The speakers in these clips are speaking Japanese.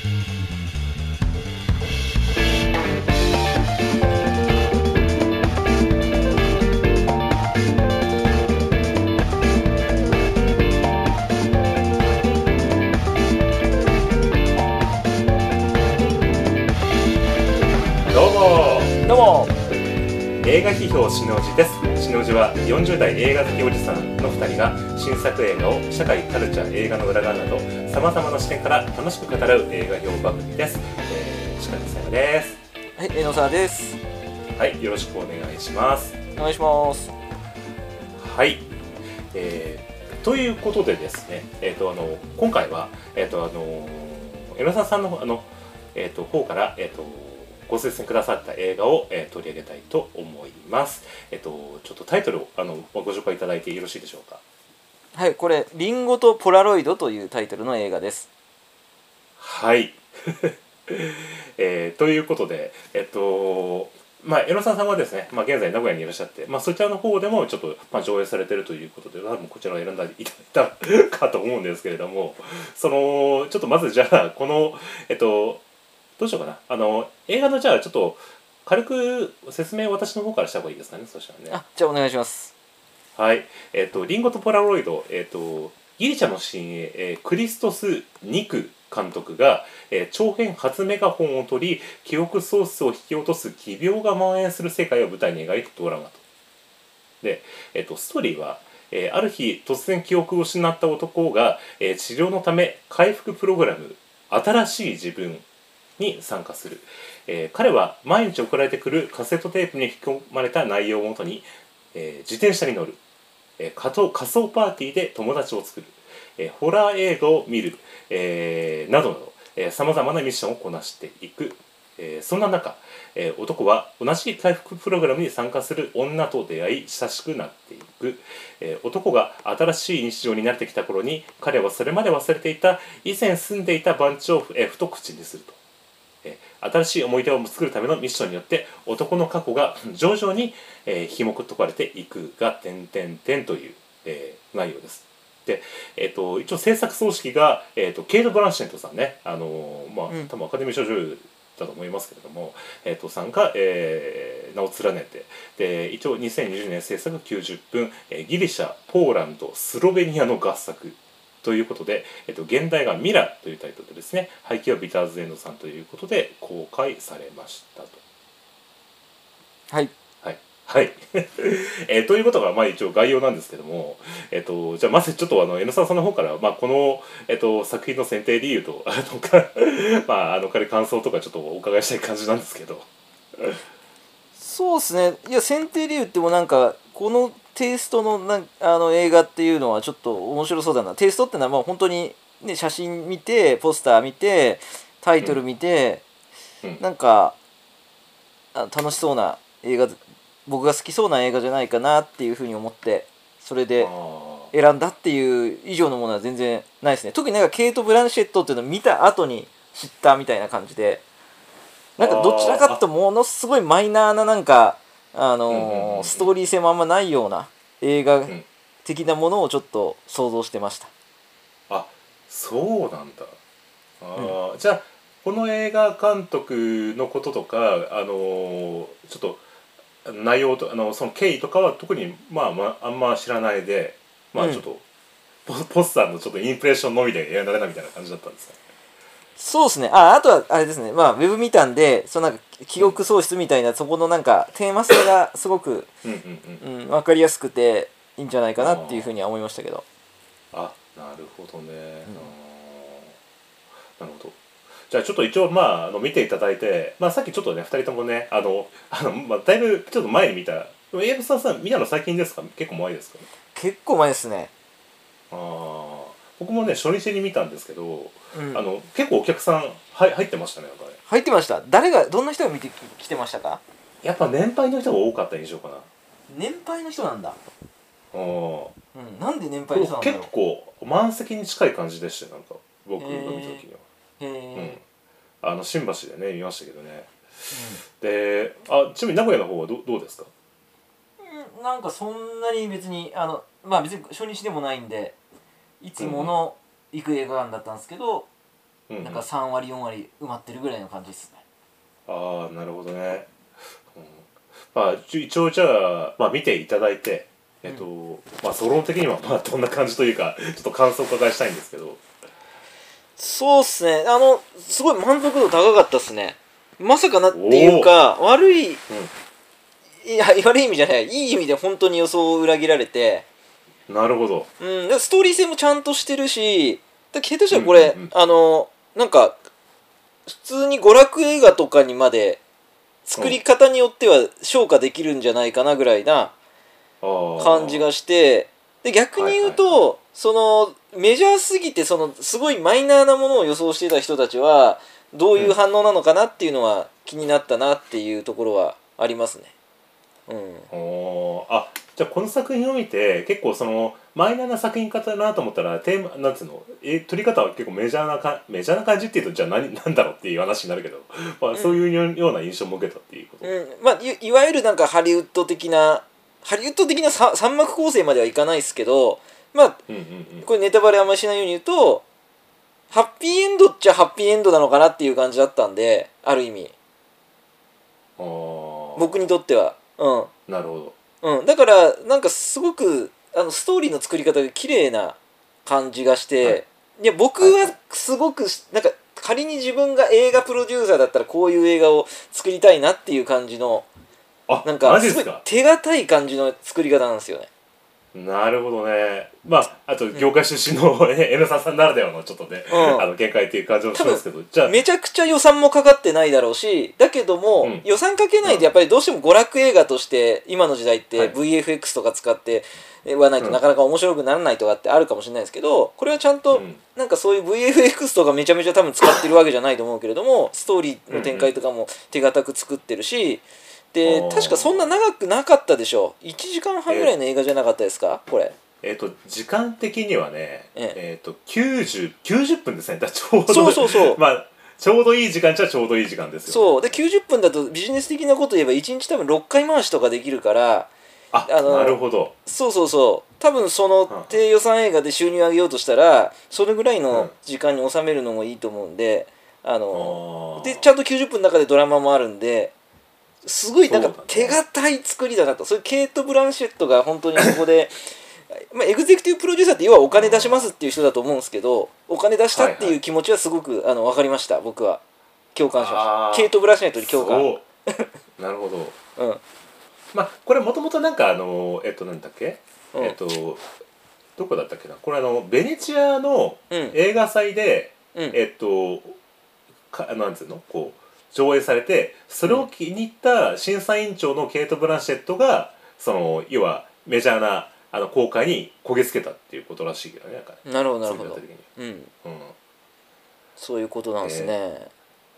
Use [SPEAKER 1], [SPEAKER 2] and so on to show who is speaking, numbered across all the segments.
[SPEAKER 1] どうも。
[SPEAKER 2] どうも。
[SPEAKER 1] 映画批評しのじです。しのじは40代映画好き2人が新作映画を社会カルチャー映画の裏側などさまざまな視点から楽しく語らう映画評番組です、えー、鹿野さやです。
[SPEAKER 2] はい江野沢です。
[SPEAKER 1] はいよろしくお願いします。
[SPEAKER 2] お願いします。
[SPEAKER 1] はい。えー、ということでですねえっ、とあの今回はえっ、とあの江野沢さんのあのえっ、と方からえっ、とご推薦くださった映画を、えー取り上げたいと思います。えっ、とちょっとタイトルをあのご紹介いただいてよろしいでしょうか？
[SPEAKER 2] はいこれ「リンゴとポラロイド」というタイトルの映画です
[SPEAKER 1] はい。えーということでえっ、とまあ江野さんさんはですね、まあ、現在名古屋にいらっしゃって、まあ、そちらの方でもちょっと、まあ、上映されてるということで多分こちらを選んだいただいたかと思うんですけれどもそのちょっとまずじゃあこのえっとどうしようかな。あの映画のじゃあちょっと軽く説明を私の方からした方がいいですかね。そしたらね。
[SPEAKER 2] あじゃあお願いします。
[SPEAKER 1] はい。えっ、とリンゴとポラロイドえっ、とギリシャの新鋭、えークリストス・ニク監督が、えー長編初メガホンを取り記憶喪失を引き落とす奇病が蔓延する世界を舞台に描いたドラマと。で、えっとストーリーは、えーある日突然記憶を失った男が、えー治療のため回復プログラム新しい自分に参加する、えー彼は毎日送られてくるカセットテープに吹き込まれた内容をもとに、えー自転車に乗る、えー仮想仮想パーティーで友達を作る、えーホラー映画を見る、えーなどなど。さまざまなミッションをこなしていく、えーそんな中、えー男は同じ回復プログラムに参加する。女と出会い親しくなっていく、えー男が新しい日常に慣れてきた頃に彼はそれまで忘れていた以前住んでいた番地を、えーふと口にすると。えー新しい思い出を作るためのミッションによって男の過去が徐々に、えー紐解かれていくが点々点という、えー内容です。で、えー、と一応制作総指揮が、えー、とケイト・ブランシェントさんね、あのーまあ
[SPEAKER 2] うん
[SPEAKER 1] 多分アカデミー賞女優だと思いますけれども、えー、とさんが、えー名を連ねてで一応2020年制作90分、えーギリシャポーランドスロベニアの合作ということで、えっと、現代が「ミラ」というタイトルでですね背景はビターズ・エンドさんということで公開されましたと。
[SPEAKER 2] はい
[SPEAKER 1] はい、はい えーということがまあ一応概要なんですけども、えっとじゃあまずちょっとあの N 沢さんの方から、まあ、この、えっと作品の選定理由とあのか、まあ、あの彼感想とかちょっとお伺いしたい感じなんですけど。
[SPEAKER 2] そうですねいや選定理由ってもなんかこのテイストのなんあの映画っていうのはちょっと面白そうだな。テイストってのはまあ本当に、ね、写真見てポスター見てタイトル見て、
[SPEAKER 1] うん。
[SPEAKER 2] なんかあ楽しそうな映画僕が好きそうな映画じゃないかなっていうふうに思ってそれで
[SPEAKER 1] あ
[SPEAKER 2] 選んだっていう以上のものは全然ないですね。特になんかケイト・ブランシェットっていうのを見た後に知ったみたいな感じでなんかどちらかというとものすごいマイナーななんかあのストーリー性もあんまないような映画
[SPEAKER 1] ん。
[SPEAKER 2] 的なものをちょっと想像してました。
[SPEAKER 1] あそうなんだ。あー、じゃあこの映画監督のこととかあのーちょっと内容とあのその経緯とかは特にまあ、まあ、あんま知らないでまあ
[SPEAKER 2] うん。
[SPEAKER 1] ちょっと、ポポスターのちょっとインプレッションのみで選んだれたみたいな感じだったんですか？
[SPEAKER 2] そうですね。ああとはあれですね。まあウェブ見たんでそのなんか記憶喪失みたいなそこのなんかテーマ性がすごく、
[SPEAKER 1] うんうんうん。
[SPEAKER 2] うん、分かりやすくていいんじゃないかなっていうふうには思いましたけど。
[SPEAKER 1] あなるほどね、なるほど。じゃあちょっと一応まああの見ていただいて、まあ、さっきちょっとね2人ともねあの あの、まあ、だいぶちょっと前に見た。でもエイブさんさん見たの最近ですか？結構前ですかね？
[SPEAKER 2] 結構前ですね。
[SPEAKER 1] あー僕もね初日に見たんですけど、
[SPEAKER 2] うん。
[SPEAKER 1] あの結構お客さんは入ってましたねやっぱり。
[SPEAKER 2] 入ってました。誰がどんな人が見てきてましたか？
[SPEAKER 1] やっぱ年配の人が多かった印象かな。
[SPEAKER 2] 年配の人なんだ、
[SPEAKER 1] あー
[SPEAKER 2] うん、なんで年配の人なんだろ
[SPEAKER 1] 結構満席に近い感じでしたよなんか僕が見た時には。
[SPEAKER 2] うへえ、
[SPEAKER 1] うん、あの新橋でね見ましたけどね。であちなみに名古屋の方はどどうですか？
[SPEAKER 2] うんなんかそんなに別にあのまあ別に初日でもないんでいつもの行く映画館だったんですけど、
[SPEAKER 1] うん。うん
[SPEAKER 2] なんか3割4割埋まってるぐらいの感じですね。
[SPEAKER 1] ああなるほどね、うん、まあ一一応じゃあ、まあ、見ていただいてえっと、まあ総論的にはまあどんな感じというかちょっと感想をお伺いしたいんですけど。
[SPEAKER 2] そうっすね。あのすごい満足度高かったっすね。まさかなっていうか悪い、いや悪い意味じゃない。いい意味で本当に予想を裏切られて
[SPEAKER 1] なるほど。
[SPEAKER 2] うん、でストーリー性もちゃんとしてるしだけどとしてはこれ、
[SPEAKER 1] うんうんうん。
[SPEAKER 2] あのなんか普通に娯楽映画とかにまで作り方によっては昇華できるんじゃないかなぐらいな感じがしてで逆に言うと、そのメジャーすぎてそのすごいマイナーなものを予想してた人たちはどういう反応なのかなっていうのは気になったなっていうところはありますね。うん、
[SPEAKER 1] おー。あじゃあこの作品を見て結構そのマイナーな作品方だなと思ったらテーマなんつうの？え撮り方は結構メジャーなかメジャーな感じっていうとじゃあ何 なんだろうっていう話になるけど、まあ、そういうような印象も受けたっていうこと、
[SPEAKER 2] うん、まあいいわゆるなんかハリウッド的なハリウッド的なさ三幕構成まではいかないですけどまあ
[SPEAKER 1] うん、うんうん。
[SPEAKER 2] これネタバレあんまりしないように言うとハッピーエンドっちゃハッピーエンドなのかなっていう感じだったんである意味。僕にとってはうん。
[SPEAKER 1] なるほ
[SPEAKER 2] うん、だからなんかすごくあのストーリーの作り方が綺麗な感じがして、
[SPEAKER 1] はい。
[SPEAKER 2] い、や僕
[SPEAKER 1] は
[SPEAKER 2] すごくなんか仮に自分が映画プロデューサーだったらこういう映画を作りたいなっていう感じのなんか手堅い感じの作り方なんですよね。
[SPEAKER 1] なるほどね。まああと業界出身の、ねさんさんならではのちょっとね、
[SPEAKER 2] うん。
[SPEAKER 1] あの見解っていう感じもしますけどじゃあ。
[SPEAKER 2] めちゃくちゃ予算もかかってないだろうしだけども、
[SPEAKER 1] うん。
[SPEAKER 2] 予算かけないでやっぱりどうしても娯楽映画として今の時代って
[SPEAKER 1] はい。
[SPEAKER 2] VFX とか使ってはないと
[SPEAKER 1] うん。
[SPEAKER 2] なかなか面白くならないとかってあるかもしれないですけどこれはちゃんと
[SPEAKER 1] うん。
[SPEAKER 2] なんかそういう VFX とかめちゃめちゃ多分使ってるわけじゃないと思うけれどもストーリーの展開とかも手堅く作ってるしで確かそんな長くなかったでしょ。1時間半ぐらいの映画じゃなかったですか？これ。
[SPEAKER 1] えっ、と時間的にはね
[SPEAKER 2] え
[SPEAKER 1] え。っ、と90 90分ですね。だちょうど
[SPEAKER 2] そうそうそう。
[SPEAKER 1] まあちょうどいい時間じゃちょうどいい時間ですよ、
[SPEAKER 2] そう。で90分だとビジネス的なこと言えば1日多分6回回しとかできるから
[SPEAKER 1] あ
[SPEAKER 2] あの
[SPEAKER 1] なるほど。
[SPEAKER 2] そうそうそう。多分その低予算映画で収入上げようとしたらそれぐらいの時間に収めるのもいいと思うんであのでちゃんと90分の中でドラマもあるんですごいなんか手堅い作りだなと。そういうケイト・ブランシェットが本当にここで まあエグゼクティブプロデューサーって要はお金出しますっていう人だと思うんですけどお金出したっていう気持ちはすごくあの分かりました。僕は。共感しました。ケイト・ブランシェットに共感。
[SPEAKER 1] なるほど。
[SPEAKER 2] うん。
[SPEAKER 1] まあこれもともとなんかあのえっとなんだっけ、
[SPEAKER 2] うん。
[SPEAKER 1] えっとどこだったっけな？これあのベネチアの
[SPEAKER 2] うん。
[SPEAKER 1] 映画祭で、
[SPEAKER 2] うん。
[SPEAKER 1] えっとかなんつうの？こう上映されてそれを気に入った審査委員長のケイト・ブランシェットがその要はメジャーなあの公開にこぎつけたっていうことらしいけどねなんかね
[SPEAKER 2] なるほどなるほど。うん。
[SPEAKER 1] うん。
[SPEAKER 2] そういうことなんですね、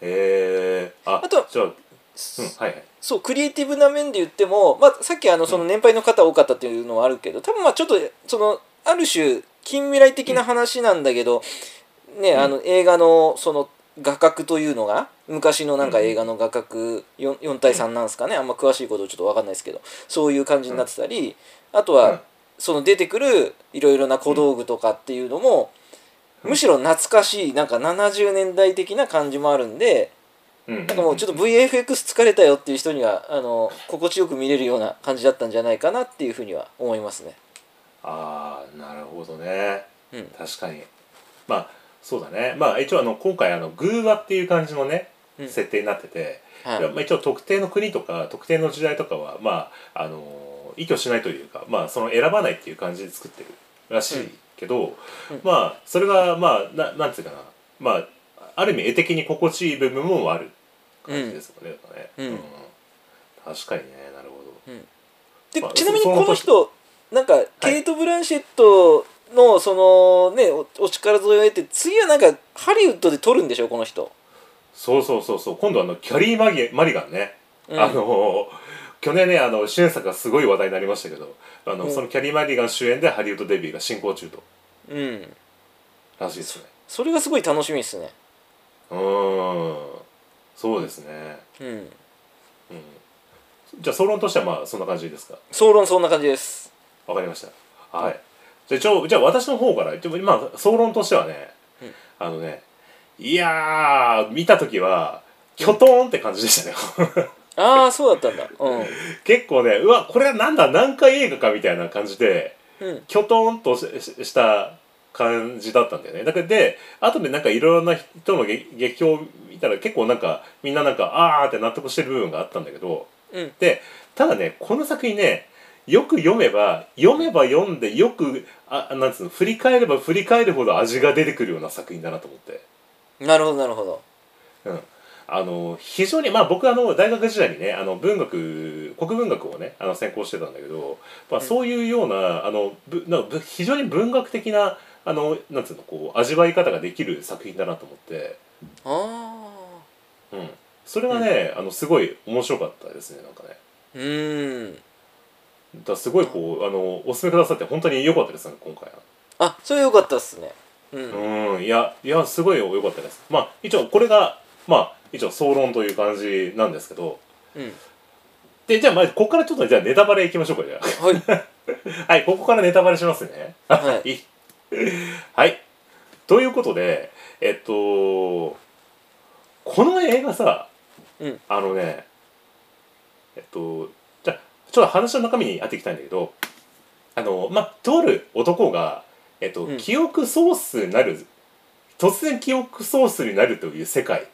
[SPEAKER 1] へえあ
[SPEAKER 2] あとは
[SPEAKER 1] じゃあうんはいはい。
[SPEAKER 2] そうクリエイティブな面で言っても、まあ、さっきあのその年配の方多かったっていうのはあるけど多分まあちょっとそのある種近未来的な話なんだけど、ね
[SPEAKER 1] うん。
[SPEAKER 2] あの映画のその画角というのが昔のなんか映画の画角 4, 4対3なんですかね。あんま詳しいことちょっと分かんないですけどそういう感じになってたりあと
[SPEAKER 1] うん。
[SPEAKER 2] はその出てくるいろいろな小道具とかっていうのも
[SPEAKER 1] うん。
[SPEAKER 2] むしろ懐かしいなんか70年代的な感じもあるんで。
[SPEAKER 1] うん。
[SPEAKER 2] なんかもうちょっと VFX 疲れたよっていう人にはあの心地よく見れるような感じだったんじゃないかなっていうふうには思いますね。
[SPEAKER 1] ああなるほどね。
[SPEAKER 2] うん。
[SPEAKER 1] 確かに。まあそうだね。まあ一応あの今回あの偶話っていう感じのね、
[SPEAKER 2] うん。
[SPEAKER 1] 設定になってて、
[SPEAKER 2] はい。
[SPEAKER 1] やまあ、一応特定の国とか特定の時代とかはまああの依拠しないというかまあその選ばないっていう感じで作ってるらしいけど、
[SPEAKER 2] うん。
[SPEAKER 1] まあそれがまあななんつうかな。まあある意味絵的に心地いい部分もある感じですよね,、ね。
[SPEAKER 2] うん。
[SPEAKER 1] 確かにねなるほど。
[SPEAKER 2] で
[SPEAKER 1] まあ
[SPEAKER 2] ちなみに
[SPEAKER 1] そ
[SPEAKER 2] この人なんかケイト・ブランシェットのそのねおお力添えを得て次はなんかハリウッドで撮るんでしょこの人。
[SPEAKER 1] そうそうそうそう。今度あのキャリーマギマリガンね、
[SPEAKER 2] うん。
[SPEAKER 1] あの去年ねあの主演作がすごい話題になりましたけどあの、
[SPEAKER 2] うん。
[SPEAKER 1] そのキャリーマリガン主演でハリウッドデビューが進行中と。
[SPEAKER 2] うん、
[SPEAKER 1] らしいですね。
[SPEAKER 2] それがすごい楽しみですね。
[SPEAKER 1] うーん。そうですね。
[SPEAKER 2] うん、
[SPEAKER 1] うん。じゃあ総論としてはまあそんな感じですか？
[SPEAKER 2] 総論そんな感じです。
[SPEAKER 1] わかりました。はいじゃあ一応じゃあ私の方から一応今総論としてはね、
[SPEAKER 2] うん。
[SPEAKER 1] あのねいやー見た時はキョトーンって感じでしたね。
[SPEAKER 2] ああそうだったんだ。うん。
[SPEAKER 1] 結構ねうわこれはなんだ何回映画かみたいな感じで
[SPEAKER 2] うん。
[SPEAKER 1] キョトーンとししした感じだったんだよね。だからで後でなんかいろいろな人の劇劇評を見たら結構なんかみんななんかあーって納得してる部分があったんだけど
[SPEAKER 2] うん。
[SPEAKER 1] でただねこの作品ねよく読めば読めば読んでよくあなんつうの？振り返れば振り返るほど味が出てくるような作品だなと思って。
[SPEAKER 2] なるほどなるほど。
[SPEAKER 1] うん、あの非常にまあ僕あの大学時代にねあの文学国文学をねあの専攻してたんだけど、まあ、
[SPEAKER 2] うん。
[SPEAKER 1] そういうようなあのぶな非常に文学的なあのなんつうのこう味わい方ができる作品だなと思って、
[SPEAKER 2] ああ
[SPEAKER 1] うん、それがね、あのすごい面白かったですねなんかね。
[SPEAKER 2] うーん
[SPEAKER 1] だすごいこうあのおすすめくださって本当に良かったですね今回は。
[SPEAKER 2] あそれよかったっすねうん
[SPEAKER 1] うんいやいやすごい良かったです。まあ一応これがまあ一応総論という感じなんですけど
[SPEAKER 2] うん
[SPEAKER 1] でじゃあまあここからちょっとじゃあネタバレいきましょうかじゃあ。
[SPEAKER 2] はい
[SPEAKER 1] はい、ここからネタバレしますね。
[SPEAKER 2] は い
[SPEAKER 1] い。はい。ということで、えっと、この映画さ、
[SPEAKER 2] うん
[SPEAKER 1] あのね、えっと、ちょっと話の中身にやっていきたいんだけど、あの、まあ、とある男が、えっと、
[SPEAKER 2] うん。
[SPEAKER 1] 記憶喪失になる、突然記憶喪失になるという世界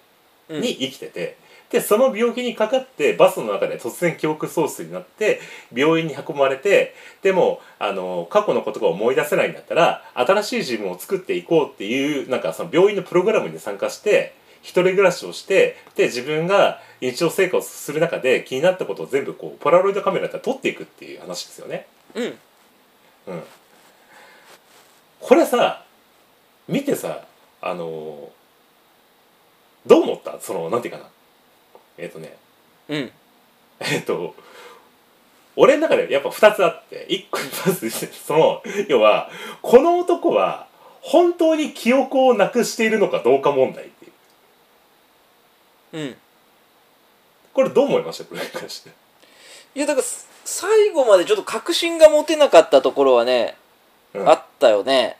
[SPEAKER 2] うん。
[SPEAKER 1] に生きてて、でその病気にかかってバスの中で突然記憶喪失になって病院に運ばれてでもあの過去のことが思い出せないんだったら新しい自分を作っていこうっていうなんかその病院のプログラムに参加して一人暮らしをしてで自分が日常生活をする中で気になったことを全部こうポラロイドカメラで撮っていくっていう話ですよね。
[SPEAKER 2] うん。
[SPEAKER 1] うん、これさ見てさあのどう思った？そのなんていうかな？えっ、とね。
[SPEAKER 2] うん。
[SPEAKER 1] えっ、と俺の中でやっぱ2つあって1個まずその要はこの男は本当に記憶をなくしているのかどうか問題う
[SPEAKER 2] うん。
[SPEAKER 1] これどう思いました？これに関して。
[SPEAKER 2] いやだからす最後までちょっと確信が持てなかったところはね、
[SPEAKER 1] うん。
[SPEAKER 2] あったよね。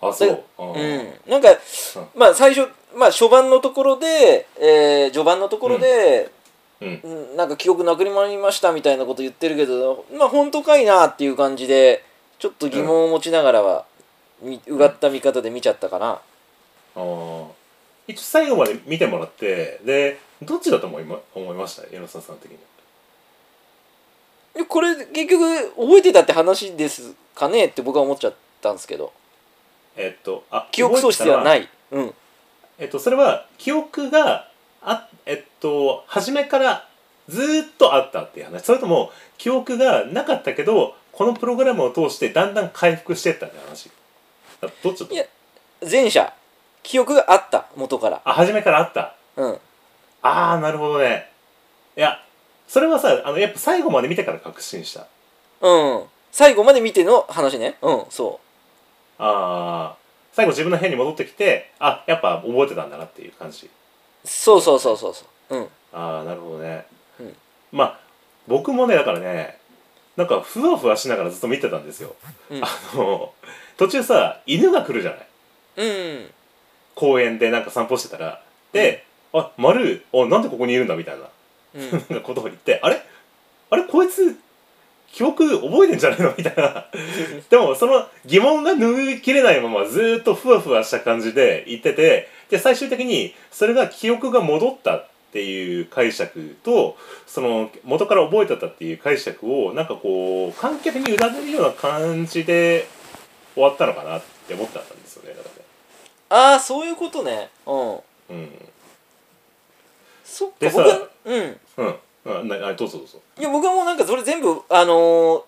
[SPEAKER 1] あそう。うん
[SPEAKER 2] うん。なんかまあ最初まあ初盤のところで、えー序盤のところで、
[SPEAKER 1] うん。
[SPEAKER 2] うん。なんか記憶なくなりましたみたいなこと言ってるけどまあ本当かいなっていう感じでちょっと疑問を持ちながらは、みうがった見方で見ちゃったかな、
[SPEAKER 1] あー一応最後まで見てもらってでどっちだと思いま思いました？矢野さんさん的に。
[SPEAKER 2] でこれ結局覚えてたって話ですかねって僕は思っちゃったんですけど。
[SPEAKER 1] えっとあ
[SPEAKER 2] 記憶喪失ではない。いうん
[SPEAKER 1] えっとそれは記憶があえっと初めからずーっとあったっていう話。それとも記憶がなかったけどこのプログラムを通してだんだん回復してったって話。あどっちだと
[SPEAKER 2] いや前者記憶があった元から。
[SPEAKER 1] あ初めからあった。
[SPEAKER 2] うん。
[SPEAKER 1] ああなるほどね。いやそれはさあのやっぱ最後まで見てから確信した。
[SPEAKER 2] うん。最後まで見ての話ね。うんそ
[SPEAKER 1] ああ最後自分の部屋に戻ってきてあやっぱ覚えてたんだなっていう感じ。
[SPEAKER 2] うそうそうそうそうそう。うん。
[SPEAKER 1] ああなるほどね、
[SPEAKER 2] うん。
[SPEAKER 1] まあ僕もねだからねなんかふわふわしながらずっと見てたんですよ、
[SPEAKER 2] うん。
[SPEAKER 1] あの途中さ犬が来るじゃない。
[SPEAKER 2] うん
[SPEAKER 1] 公園でなんか散歩してたらで「あ丸おなんでここにいるんだ」みたいな
[SPEAKER 2] うん。
[SPEAKER 1] ことを言って「あれ？あれ？こいつ記憶覚えてんじゃないの?」みたいな。でもその疑問が拭いきれないままずーっとふわふわした感じで言っててで最終的にそれが記憶が戻ったっていう解釈とその元から覚えてたっていう解釈をなんかこう観客に委ねるような感じで終わったのかなって思ったんですよね。だか
[SPEAKER 2] ああそういうことね。うん。
[SPEAKER 1] らね
[SPEAKER 2] そっか
[SPEAKER 1] でさ
[SPEAKER 2] 僕はうん。
[SPEAKER 1] うん。うんあなあどうぞどうぞ。
[SPEAKER 2] いや僕はもうなんかそれ全部あのー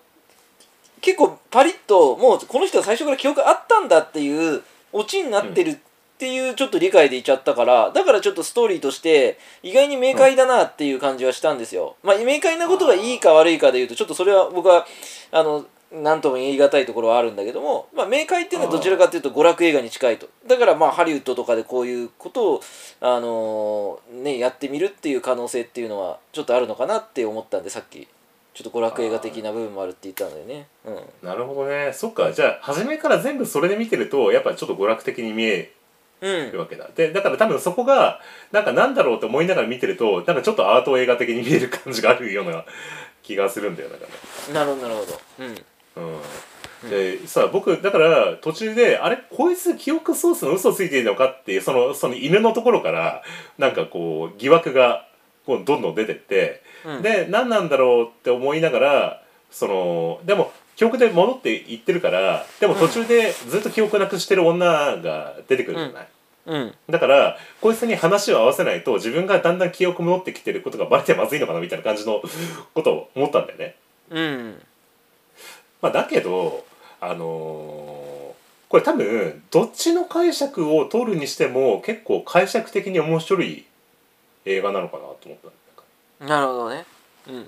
[SPEAKER 2] 結構パリッともうこの人は最初から記憶あったんだっていうオチになってるっていうちょっと理解でいちゃったからだからちょっとストーリーとして意外に明快だなっていう感じはしたんですよ。まあ明快なことがいいか悪いかでいうとちょっとそれは僕はあの何とも言い難いところはあるんだけども、まあ、明快っていうのはどちらかというと娯楽映画に近いと。だからまあハリウッドとかでこういうことを、あのーね、やってみるっていう可能性っていうのはちょっとあるのかなって思ったんでさっき。ちょっと娯楽映画的な部分もあるって言ったのでね、うん、
[SPEAKER 1] なるほどね。そっか。じゃあ初めから全部それで見てるとやっぱちょっと娯楽的に見え
[SPEAKER 2] うん。
[SPEAKER 1] わけだ。でだから多分そこがなんかなんだろうって思いながら見てるとなんかちょっとアート映画的に見える感じがあるような気がするんだよだから。
[SPEAKER 2] なるほどなるほど。うん
[SPEAKER 1] うん、でさ僕だから途中であれこいつ記憶ソースの嘘ついてるのかっていうそのその犬のところからなんかこう疑惑がこうどんどん出てって、
[SPEAKER 2] うん。
[SPEAKER 1] で何なんだろうって思いながらそのでも記憶で戻っていってるからでも途中でずっと記憶なくしてる女が出てくるじゃない？
[SPEAKER 2] うん。
[SPEAKER 1] だからこいつに話を合わせないと自分がだんだん記憶戻ってきてることがバレてまずいのかなみたいな感じのことを思ったんだよね。
[SPEAKER 2] うん
[SPEAKER 1] まあ、だけど、あのーこれ多分どっちの解釈を取るにしても結構解釈的に面白い映画なのかなと思った。んだ
[SPEAKER 2] なるほどね。うん。
[SPEAKER 1] うん、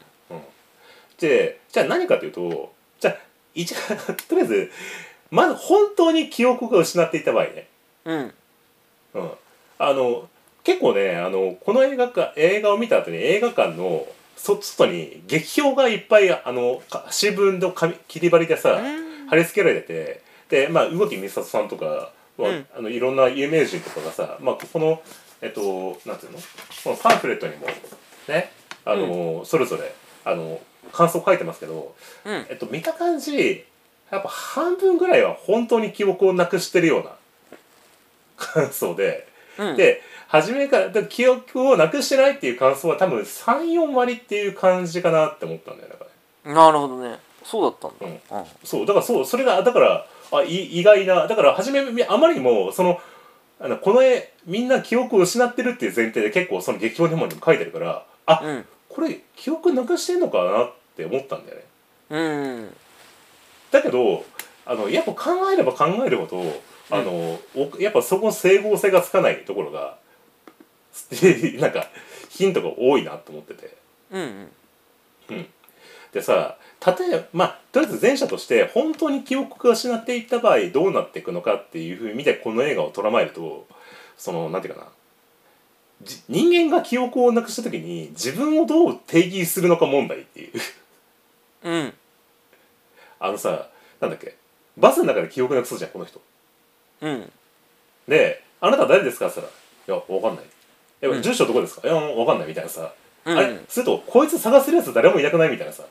[SPEAKER 1] でじゃあ何かというとじゃあ一 とりあえずまず本当に記憶が失っていた場合ね、
[SPEAKER 2] うん。
[SPEAKER 1] うん、あの結構ねあのこの映画か映画を見た後に映画館のそ外に劇評がいっぱいあのか新聞の紙切り張りでさ、
[SPEAKER 2] うん。
[SPEAKER 1] 貼り付けられててでまあ宇垣美里さんとか、まあ
[SPEAKER 2] うん。
[SPEAKER 1] あのいろんな有名人とかがさ、まあ、ここのえっとなんていうの？このパンフレットにもねあの、それぞれあの感想書いてますけど、
[SPEAKER 2] うん。
[SPEAKER 1] えっと、見た感じやっぱ半分ぐらいは本当に記憶をなくしてるような感想で。
[SPEAKER 2] うん。
[SPEAKER 1] で初めからだ記憶をなくしてないっていう感想は多分34割っていう感じかなって思ったんだよだから。
[SPEAKER 2] なるほどね。そうだったんだ。うん。
[SPEAKER 1] そうだからそうそれがだからあい意外なだから初めみあまりにもそのあのこの絵みんな記憶を失ってるっていう前提で結構その劇評にも書いてるからあ、
[SPEAKER 2] うん。
[SPEAKER 1] これ記憶なくしてんのかなって思ったんだよね。
[SPEAKER 2] うん。
[SPEAKER 1] だけどあのやっぱ考えれば考えるほどあの、おやっぱそこの整合性がつかないところが なんかヒントが多いなと思ってて。
[SPEAKER 2] うん
[SPEAKER 1] でさ例えばまあとりあえず前者として本当に記憶が失っていった場合どうなっていくのかっていうふうに見てこの映画を捉まえるとそのなんていうかな。じ人間が記憶をなくした時に自分をどう定義するのか問題っていう。
[SPEAKER 2] うん。
[SPEAKER 1] あのさなんだっけ。バスの中で記憶なくすじゃんこの人
[SPEAKER 2] うん。
[SPEAKER 1] で「あなた誰ですか?」って言ったら「いやわかんない」いや
[SPEAKER 2] うん。
[SPEAKER 1] 住所どこですか?」「いやわかんない」みたいなさ、
[SPEAKER 2] うん。
[SPEAKER 1] あれするとこいつ探せるやつ誰もいなくないみたいなさ。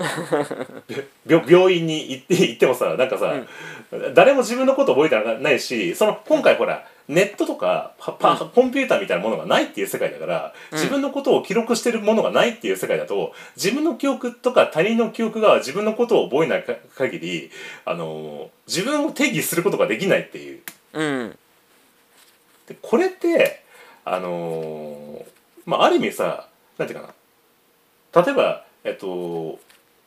[SPEAKER 1] びょ病院に行って行ってもさなんかさ、誰も自分のこと覚えてないしその今回ほらネットとかパパコンピューターみたいなものがないっていう世界だから、
[SPEAKER 2] うん。
[SPEAKER 1] 自分のことを記録してるものがないっていう世界だと自分の記憶とか他人の記憶が自分のことを覚えないか限り、あのー自分を定義することができないっていう。
[SPEAKER 2] うん。
[SPEAKER 1] でこれってあのーまあある意味さなんていうかな。例えばえっと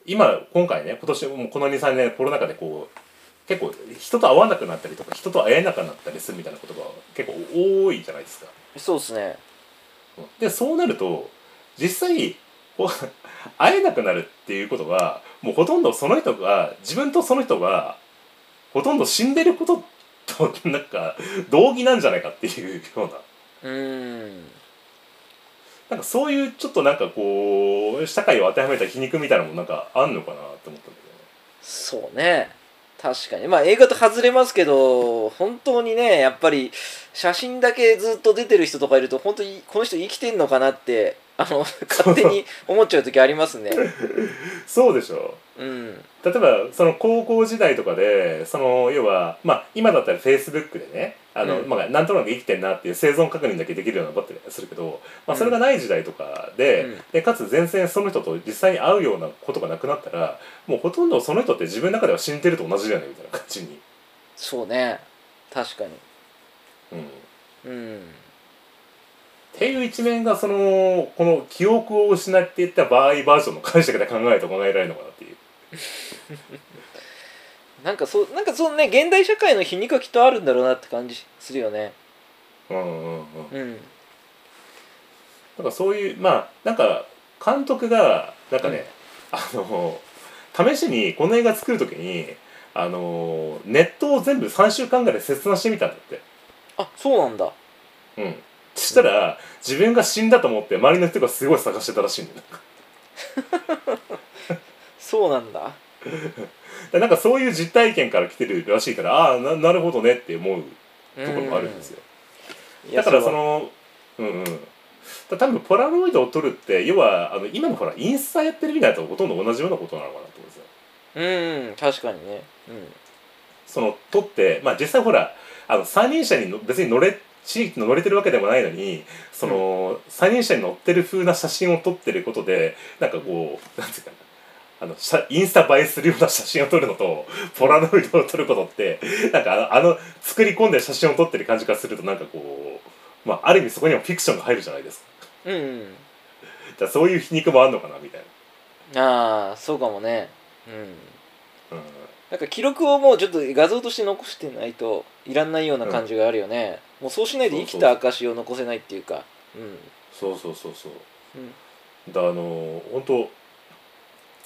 [SPEAKER 1] 今今回ね今年もうこの23年コロナ禍でこう結構人と会わなくなったりとか人と会えなくなったりするみたいなことが結構多いじゃないですか。
[SPEAKER 2] そうですね。
[SPEAKER 1] でそうなると実際会えなくなるっていうことはもうほとんどその人が自分とその人がほとんど死んでることとなんか同義なんじゃないかっていうような。
[SPEAKER 2] うん。
[SPEAKER 1] なんかそういうちょっとなんかこう社会を当てはめた皮肉みたいなのもなんかあんのかなって思ったんだ
[SPEAKER 2] そうね確かに。まあ映画と外れますけど本当にねやっぱり写真だけずっと出てる人とかいると本当にこの人生きてんのかなってあの勝手に思っちゃう時ありますね。
[SPEAKER 1] そうでしょ。
[SPEAKER 2] うん。
[SPEAKER 1] 例えばその高校時代とかでその要はまあ今だったらフェイスブックでねあの、
[SPEAKER 2] うん。
[SPEAKER 1] まあ、なんとなく生きてんなっていう生存確認だけできるようなバッテリーするけど、まあ、それがない時代とかで,、
[SPEAKER 2] うん。
[SPEAKER 1] でかつ全然その人と実際に会うようなことがなくなったらもうほとんどその人って自分の中では死んでると同じじゃないみたいな感じに。
[SPEAKER 2] そうね。確かに。
[SPEAKER 1] うん。
[SPEAKER 2] うん。
[SPEAKER 1] っていう一面がそのこの記憶を失っていった場合バージョンの解釈で考えると考えられるのかなっていう
[SPEAKER 2] なんかそうなんかそのね現代社会の皮肉はきっとあるんだろうなって感じするよね。
[SPEAKER 1] うんうんうん。
[SPEAKER 2] うん。
[SPEAKER 1] なんかそういうまあなんか監督がなんかね、あの試しにこの映画作る時にあのネットを全部3週間ぐらい切断してみたんだって。
[SPEAKER 2] あそうなんだ。
[SPEAKER 1] うん。そしたら、自分が死んだと思って周りの人がすごい探してたらしいんだよ。
[SPEAKER 2] そうなんだ
[SPEAKER 1] でなんかそういう実体験から来てるらしいからああななるほどねって思うところもあるんですよ、だからそのうんうん。だ多分ポラロイドを撮るって要はあの今のほらインスタやってるみたいなとほとんど同じようなことなのかなと思うんですよ。
[SPEAKER 2] うん確かにね。
[SPEAKER 1] その撮ってまあ実際ほらあの三輪車にの別に乗れ地域の乗れてるわけでもないのにその、三輪車に乗ってる風な写真を撮ってることでなんかこうなんていうかなあの写インスタ映えするような写真を撮るのとポラロイドを撮ることってなんかあのあの作り込んで写真を撮ってる感じからするとなんかこうまあある意味そこにはフィクションが入るじゃないですか。
[SPEAKER 2] うんうん。
[SPEAKER 1] だからそういう皮肉もあんのかなみたい
[SPEAKER 2] ああそうかもね。うん。
[SPEAKER 1] な、うん、
[SPEAKER 2] なんか記録をもうちょっと画像として残してないといらんないような感じがあるよね、もうそうしないと生きた証を残せないっていうか。うん。
[SPEAKER 1] そうそうそうそう。
[SPEAKER 2] うん。
[SPEAKER 1] だあの本当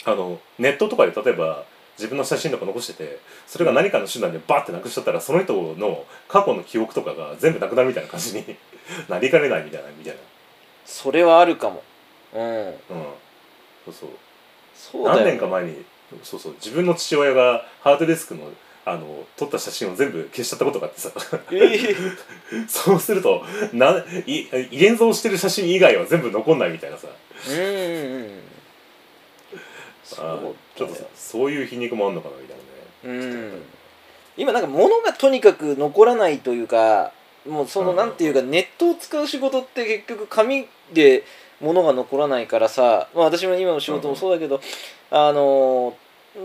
[SPEAKER 1] あのネットとかで例えば自分の写真とか残しててそれが何かの手段でバッてなくしちゃったらその人の過去の記憶とかが全部なくなるみたいな感じに なりかねないみたいなみたい
[SPEAKER 2] それはあるかも。うん。
[SPEAKER 1] なうん。そうそう。
[SPEAKER 2] そうだよ、ね、
[SPEAKER 1] 何年か前にそうそう自分の父親がハードディスクのあの撮った写真を全部消しちゃったことがあってさ。
[SPEAKER 2] ええ
[SPEAKER 1] そうするとない現像してる写真以外は全部残んないみたいなさ。
[SPEAKER 2] うんうんうん
[SPEAKER 1] あちょっとさそういう皮肉もあんのかなみたいなね。
[SPEAKER 2] うん。今なんか物がとにかく残らないというかもうその
[SPEAKER 1] うん。
[SPEAKER 2] なんていうかネットを使う仕事って結局紙で物が残らないからさ、まあ、私も今の仕事もそうだけど、あの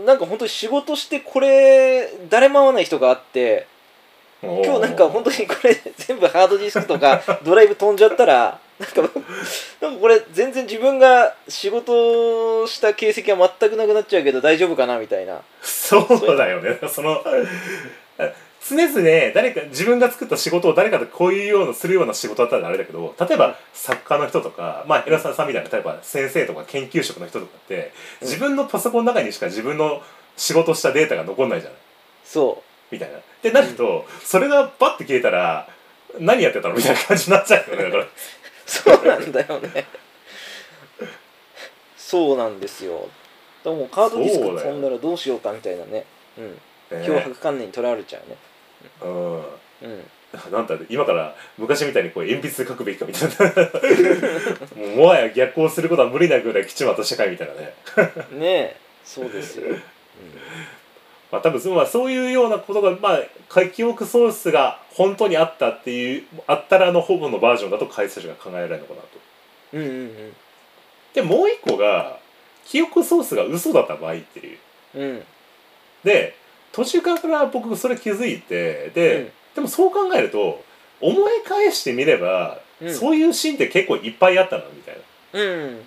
[SPEAKER 2] なんか本当に仕事してこれ誰も会わない人があって今日なんか本当にこれ全部ハードディスクとかドライブ飛んじゃったらなんかなんかこれ全然自分が仕事した形跡は全くなくなっちゃうけど大丈夫かなみたいな。
[SPEAKER 1] そうだよね。その常々誰か自分が作った仕事を誰かとこういうようなするような仕事だったらあれだけど例えば作家の人とかまあ平沢さんみたいな例えば先生とか研究職の人とかって
[SPEAKER 2] うん。
[SPEAKER 1] 自分のパソコンの中にしか自分の仕事したデータが残んないじゃない。
[SPEAKER 2] そ
[SPEAKER 1] みたいな。ってなるとそれがバッて消えたら何やってたの？みたいな感じになっちゃうよねだから
[SPEAKER 2] うそうなんだよね。そうなんですよ。でもカードディスク
[SPEAKER 1] そうだよ
[SPEAKER 2] 飛んだらどうしようかみたいなね。うん。
[SPEAKER 1] ね
[SPEAKER 2] 脅迫観念にとらわれちゃうね。
[SPEAKER 1] うん。
[SPEAKER 2] うん。
[SPEAKER 1] なんだ今から昔みたいにこう鉛筆で書くべきかみたいな。もうもはや逆行することは無理なぐらい来ちまった社会みたいなね。
[SPEAKER 2] ねえ。そうですよ、
[SPEAKER 1] まあ多分そ,、まあ、そういうようなことがまあ記憶ソースが本当にあったっていうあったらのほぼのバージョンだと解説が考えられるのかなと。
[SPEAKER 2] うん、うんうん。
[SPEAKER 1] でもう一個が記憶ソースが嘘だった場合っていう。
[SPEAKER 2] うん。うん
[SPEAKER 1] で途中から僕それ気づいてで、
[SPEAKER 2] うん。
[SPEAKER 1] でもそう考えると思い返してみれば、
[SPEAKER 2] うん。
[SPEAKER 1] そういうシーンって結構いっぱいあったなみたいな。
[SPEAKER 2] うん。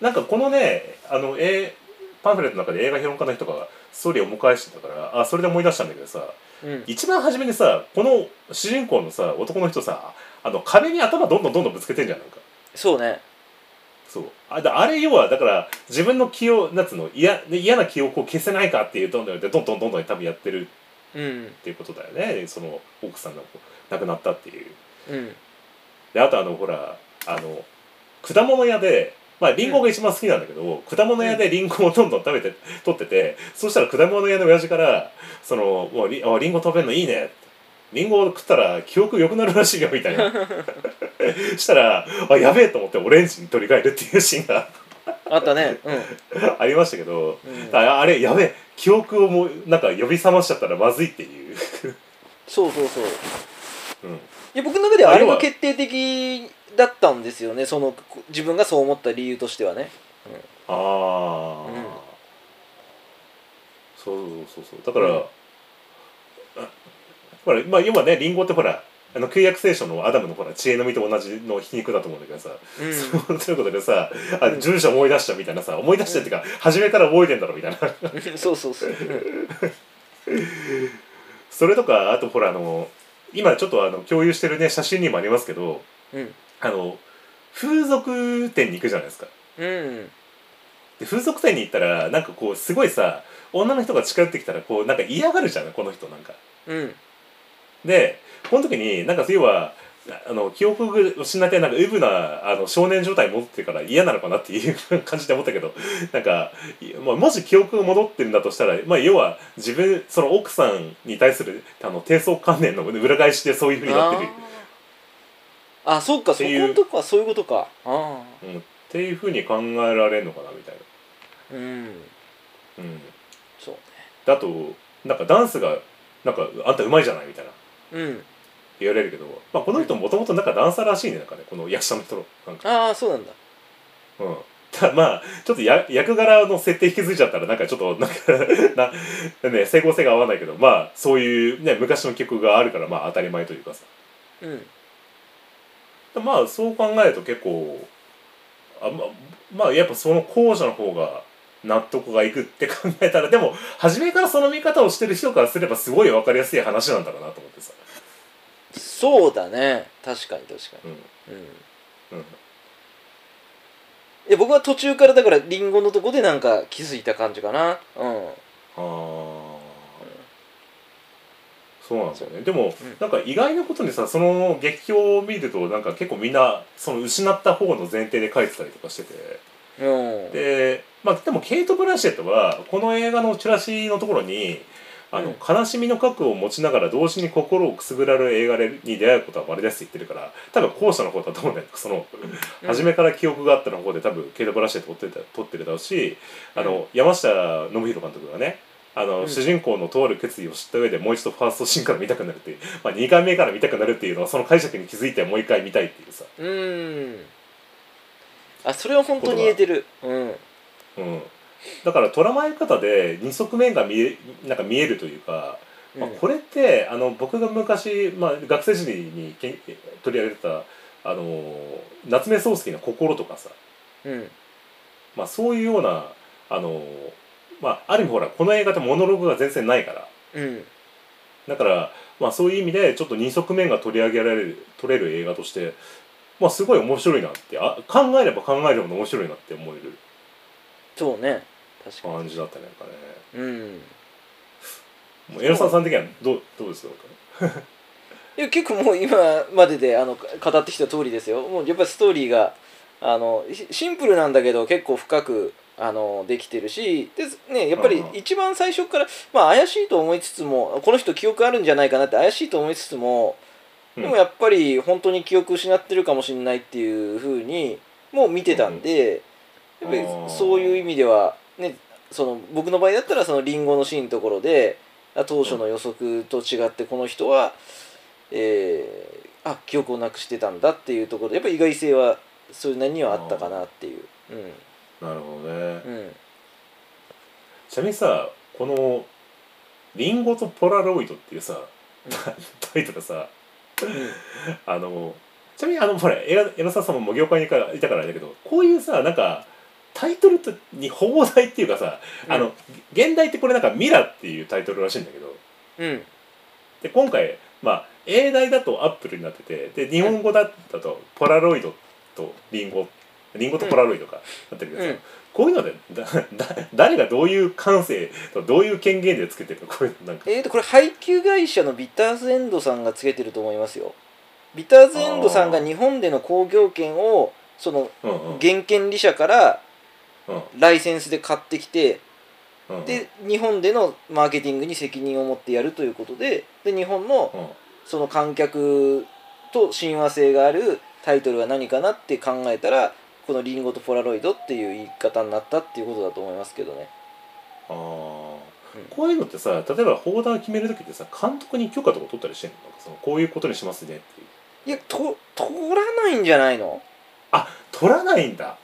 [SPEAKER 1] なんかこのねあの、えパンフレットの中で映画評論家の人がストーリーを思い返してたからあそれで思い出したんだけどさ
[SPEAKER 2] うん。
[SPEAKER 1] 一番初めにさこの主人公のさ男の人さあの壁に頭どんどんどんどんぶつけてんじゃんなんか。
[SPEAKER 2] そうね。
[SPEAKER 1] そう。あだあれ要はだから自分の記憶なんつうの嫌嫌な記憶を消せないかっていうどんどんどんどんどんどんどん多分やってる
[SPEAKER 2] うん。
[SPEAKER 1] っていうことだよね。その奥さんが亡くなったっていう。
[SPEAKER 2] うん。
[SPEAKER 1] であとあのほらあの果物屋でまあリンゴが一番好きなんだけど、果物屋でリンゴをどんどん食べて取っててそしたら果物屋の親父から「そのもうリあリンゴ食べるのいいね」リンゴを食ったら記憶良くなるらしいよみたいな。したらあやべえと思ってオレンジに取り替えるっていうシーンが。
[SPEAKER 2] あったね。うん。
[SPEAKER 1] ありましたけど、
[SPEAKER 2] うん。
[SPEAKER 1] ああれやべえ記憶をもうなんか呼び覚ましちゃったらまずいっていう、
[SPEAKER 2] そうそうそう。
[SPEAKER 1] うん、
[SPEAKER 2] いや僕の中ではあれが決定的だったんですよね。そのこ自分がそう思った理由としてはね。
[SPEAKER 1] ああ、
[SPEAKER 2] うん。
[SPEAKER 1] そうそうそうだから、あほらまあ要はねリンゴってほらあの旧約聖書のアダムのほら知恵の実と同じの皮肉だと思うんだけどさ、
[SPEAKER 2] うん。
[SPEAKER 1] そうということでさあ
[SPEAKER 2] うん。
[SPEAKER 1] 住所思い出したみたいなさ思い出したっていうか、初めから覚えてんだろみたいな。
[SPEAKER 2] そうそうそう、うん。
[SPEAKER 1] それとかあとほらあの今ちょっとあの共有してるね写真にもありますけど
[SPEAKER 2] うん。
[SPEAKER 1] あの風俗店に行くじゃないですか。
[SPEAKER 2] うん。
[SPEAKER 1] で風俗店に行ったらなんかこうすごいさ女の人が近寄ってきたらこうなんか嫌がるじゃんこの人なんか。
[SPEAKER 2] うん。
[SPEAKER 1] でこの時になんか要はあの記憶を失ってなんかウブなあの少年状態に戻ってから嫌なのかなっていう感じで思ったけど なんか、いまあ、もし記憶が戻ってるんだとしたら、まあ、要は自分その奥さんに対するあの低層観念の裏返しでそういうふうになってる。
[SPEAKER 2] あそうかそこのとこはそういうことか。あ
[SPEAKER 1] うん、っていうふうに考えられるのかなみたい
[SPEAKER 2] あうん。
[SPEAKER 1] な、うん、
[SPEAKER 2] そう
[SPEAKER 1] だとなんかダンスがなんかあんたうまいじゃないみたいな。
[SPEAKER 2] うん
[SPEAKER 1] 言われるけど、まあ、この人もともとなんかダンサーらしいねなんかねこの役者の人のなんか
[SPEAKER 2] ああそうなんだ。
[SPEAKER 1] うん。ただまあちょっとや役柄の設定引き継いじゃったらなんかちょっとなんか な、ね、整合性が合わないけどまあそういう、ね、昔の曲があるからまあ当たり前というかさ。
[SPEAKER 2] うん。
[SPEAKER 1] まあそう考えると結構あままあやっぱその後者の方が納得がいくって考えたらでも初めからその見方をしてる人からすればすごい分かりやすい話なんだろうなと思ってさ
[SPEAKER 2] そうだね。確かに確か
[SPEAKER 1] うん。
[SPEAKER 2] にうん。
[SPEAKER 1] うん。
[SPEAKER 2] いや僕は途中からだからリンゴのとこでなんか気づいた感じかな。うん。
[SPEAKER 1] ああそうなんですよね。でも、
[SPEAKER 2] うん。
[SPEAKER 1] なんか意外なことにさその劇評を見るとなんか結構みんなその失った方の前提で書いてたりとかしてて。
[SPEAKER 2] うん。
[SPEAKER 1] でまあでもケイト・ブランシェットはこの映画のチラシのところにあの、悲しみの核を持ちながら同時に心をくすぐられる映画に出会うことは稀ですって言ってるから多分後者の方だと思うんだよその、
[SPEAKER 2] うん。
[SPEAKER 1] 初めから記憶があったの方で多分ケイト・ブランシェット撮ってた撮ってるだろうしあの、
[SPEAKER 2] うん。
[SPEAKER 1] 山下信弘監督がねあの、
[SPEAKER 2] うん。
[SPEAKER 1] 主人公のとある決意を知った上でもう一度ファーストシーンから見たくなるっていう、まあ、2回目から見たくなるっていうのはその解釈に気づいてもう一回見たいっていうさ、
[SPEAKER 2] うん。あそれは本当に言えてる。うん。
[SPEAKER 1] うん、だから捉まえ方で二側面が見えなんか見えるというか、まあ、これってあの僕が昔、まあ、学生時代にけん取り上げてたあの夏目漱石の「心」とかさ、
[SPEAKER 2] うん。
[SPEAKER 1] まあ、そういうようなあの、まあ、ある意味ほらこの映画ってモノログが全然ないから。
[SPEAKER 2] うん。
[SPEAKER 1] だから、まあ、そういう意味でちょっと二側面が取り上げられる取れる映画として、まあ、すごい面白いなってあ考えれば考えるほど面白いなって思える
[SPEAKER 2] そうね。確かに。
[SPEAKER 1] 感じだったねなんかね。
[SPEAKER 2] うん。
[SPEAKER 1] もうエロサさん的にはどうどうですか？
[SPEAKER 2] いや結構もう今までであの語ってきた通りですよ。もうやっぱりストーリーがあのシシンプルなんだけど結構深くあのできてるしで、ね、やっぱり
[SPEAKER 1] うん
[SPEAKER 2] 一番最初から、まあ、怪しいと思いつつもこの人記憶あるんじゃないかなって怪しいと思いつつも
[SPEAKER 1] うん。
[SPEAKER 2] でもやっぱり本当に記憶失ってるかもしれないっていうふうにもう見てたんで、やっぱりそういう意味では、ね、その僕の場合だったらそのリンゴのシーンのところであ当初の予測と違ってこの人は、えーあ記憶をなくしてたんだっていうところでやっぱり意外性はそれなりにはあったかなっていう。うん。
[SPEAKER 1] なるほどね。
[SPEAKER 2] うん。
[SPEAKER 1] ちなみにさこの「リンゴとポラロイド」っていうさタイトルさあのちなみにあのほら江田江田さんも業界にいたからあれだけどこういうさなんかタイトルとに放題っていうかさ、あの現代ってこれなんか「ミラ」っていうタイトルらしいんだけど。
[SPEAKER 2] うん。
[SPEAKER 1] で今回まあ英題だとアップルになっててで日本語だったとポラロイドとリンゴリンゴとポラロイドかなってるけどさ、
[SPEAKER 2] うん
[SPEAKER 1] こういうのでだだ誰がどういう感性とどういう権限でつけてるのこういうのなんか。
[SPEAKER 2] えー、とこれ配給会社のビターズエンドさんがつけてると思いますよ。ビターズエンドさんが日本での興行権をその原権利者から
[SPEAKER 1] うん
[SPEAKER 2] ライセンスで買ってきて
[SPEAKER 1] うん
[SPEAKER 2] で日本でのマーケティングに責任を持ってやるということでで日本の
[SPEAKER 1] うん。
[SPEAKER 2] その観客と親和性があるタイトルは何かなって考えたらこの「リンゴとポラロイド」っていう言い方になったっていうことだと思いますけどね。
[SPEAKER 1] あー。こういうのってさ例えば放談決める時ってさ監督に許可とか取ったりしてんの？そのこういうことにしますねっていう。
[SPEAKER 2] いやと取らないんじゃないの？
[SPEAKER 1] あ取らないんだ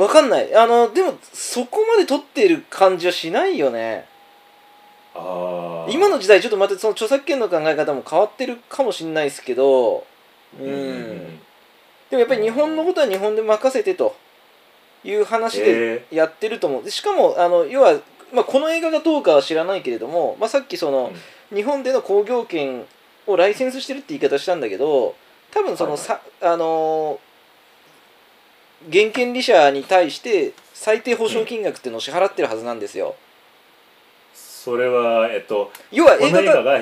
[SPEAKER 2] わかんない。あのでもそこまで取ってる感じはしないよね。今の時代ちょっとまたその著作権の考え方も変わってるかもしれないですけど。うん。でもやっぱり日本のことは日本で任せてという話で
[SPEAKER 1] へ
[SPEAKER 2] やってると思う。でしかもあの要は、まあ、この映画がどうかは知らないけれども、まあ、さっきその、日本での興行権をライセンスしてるって言い方したんだけど多分その、
[SPEAKER 1] はい
[SPEAKER 2] さあのー原権利者に対して最低保証金額っていうのを支払ってるはずなんですよ。
[SPEAKER 1] それはえっと
[SPEAKER 2] 要は
[SPEAKER 1] こ
[SPEAKER 2] 映画が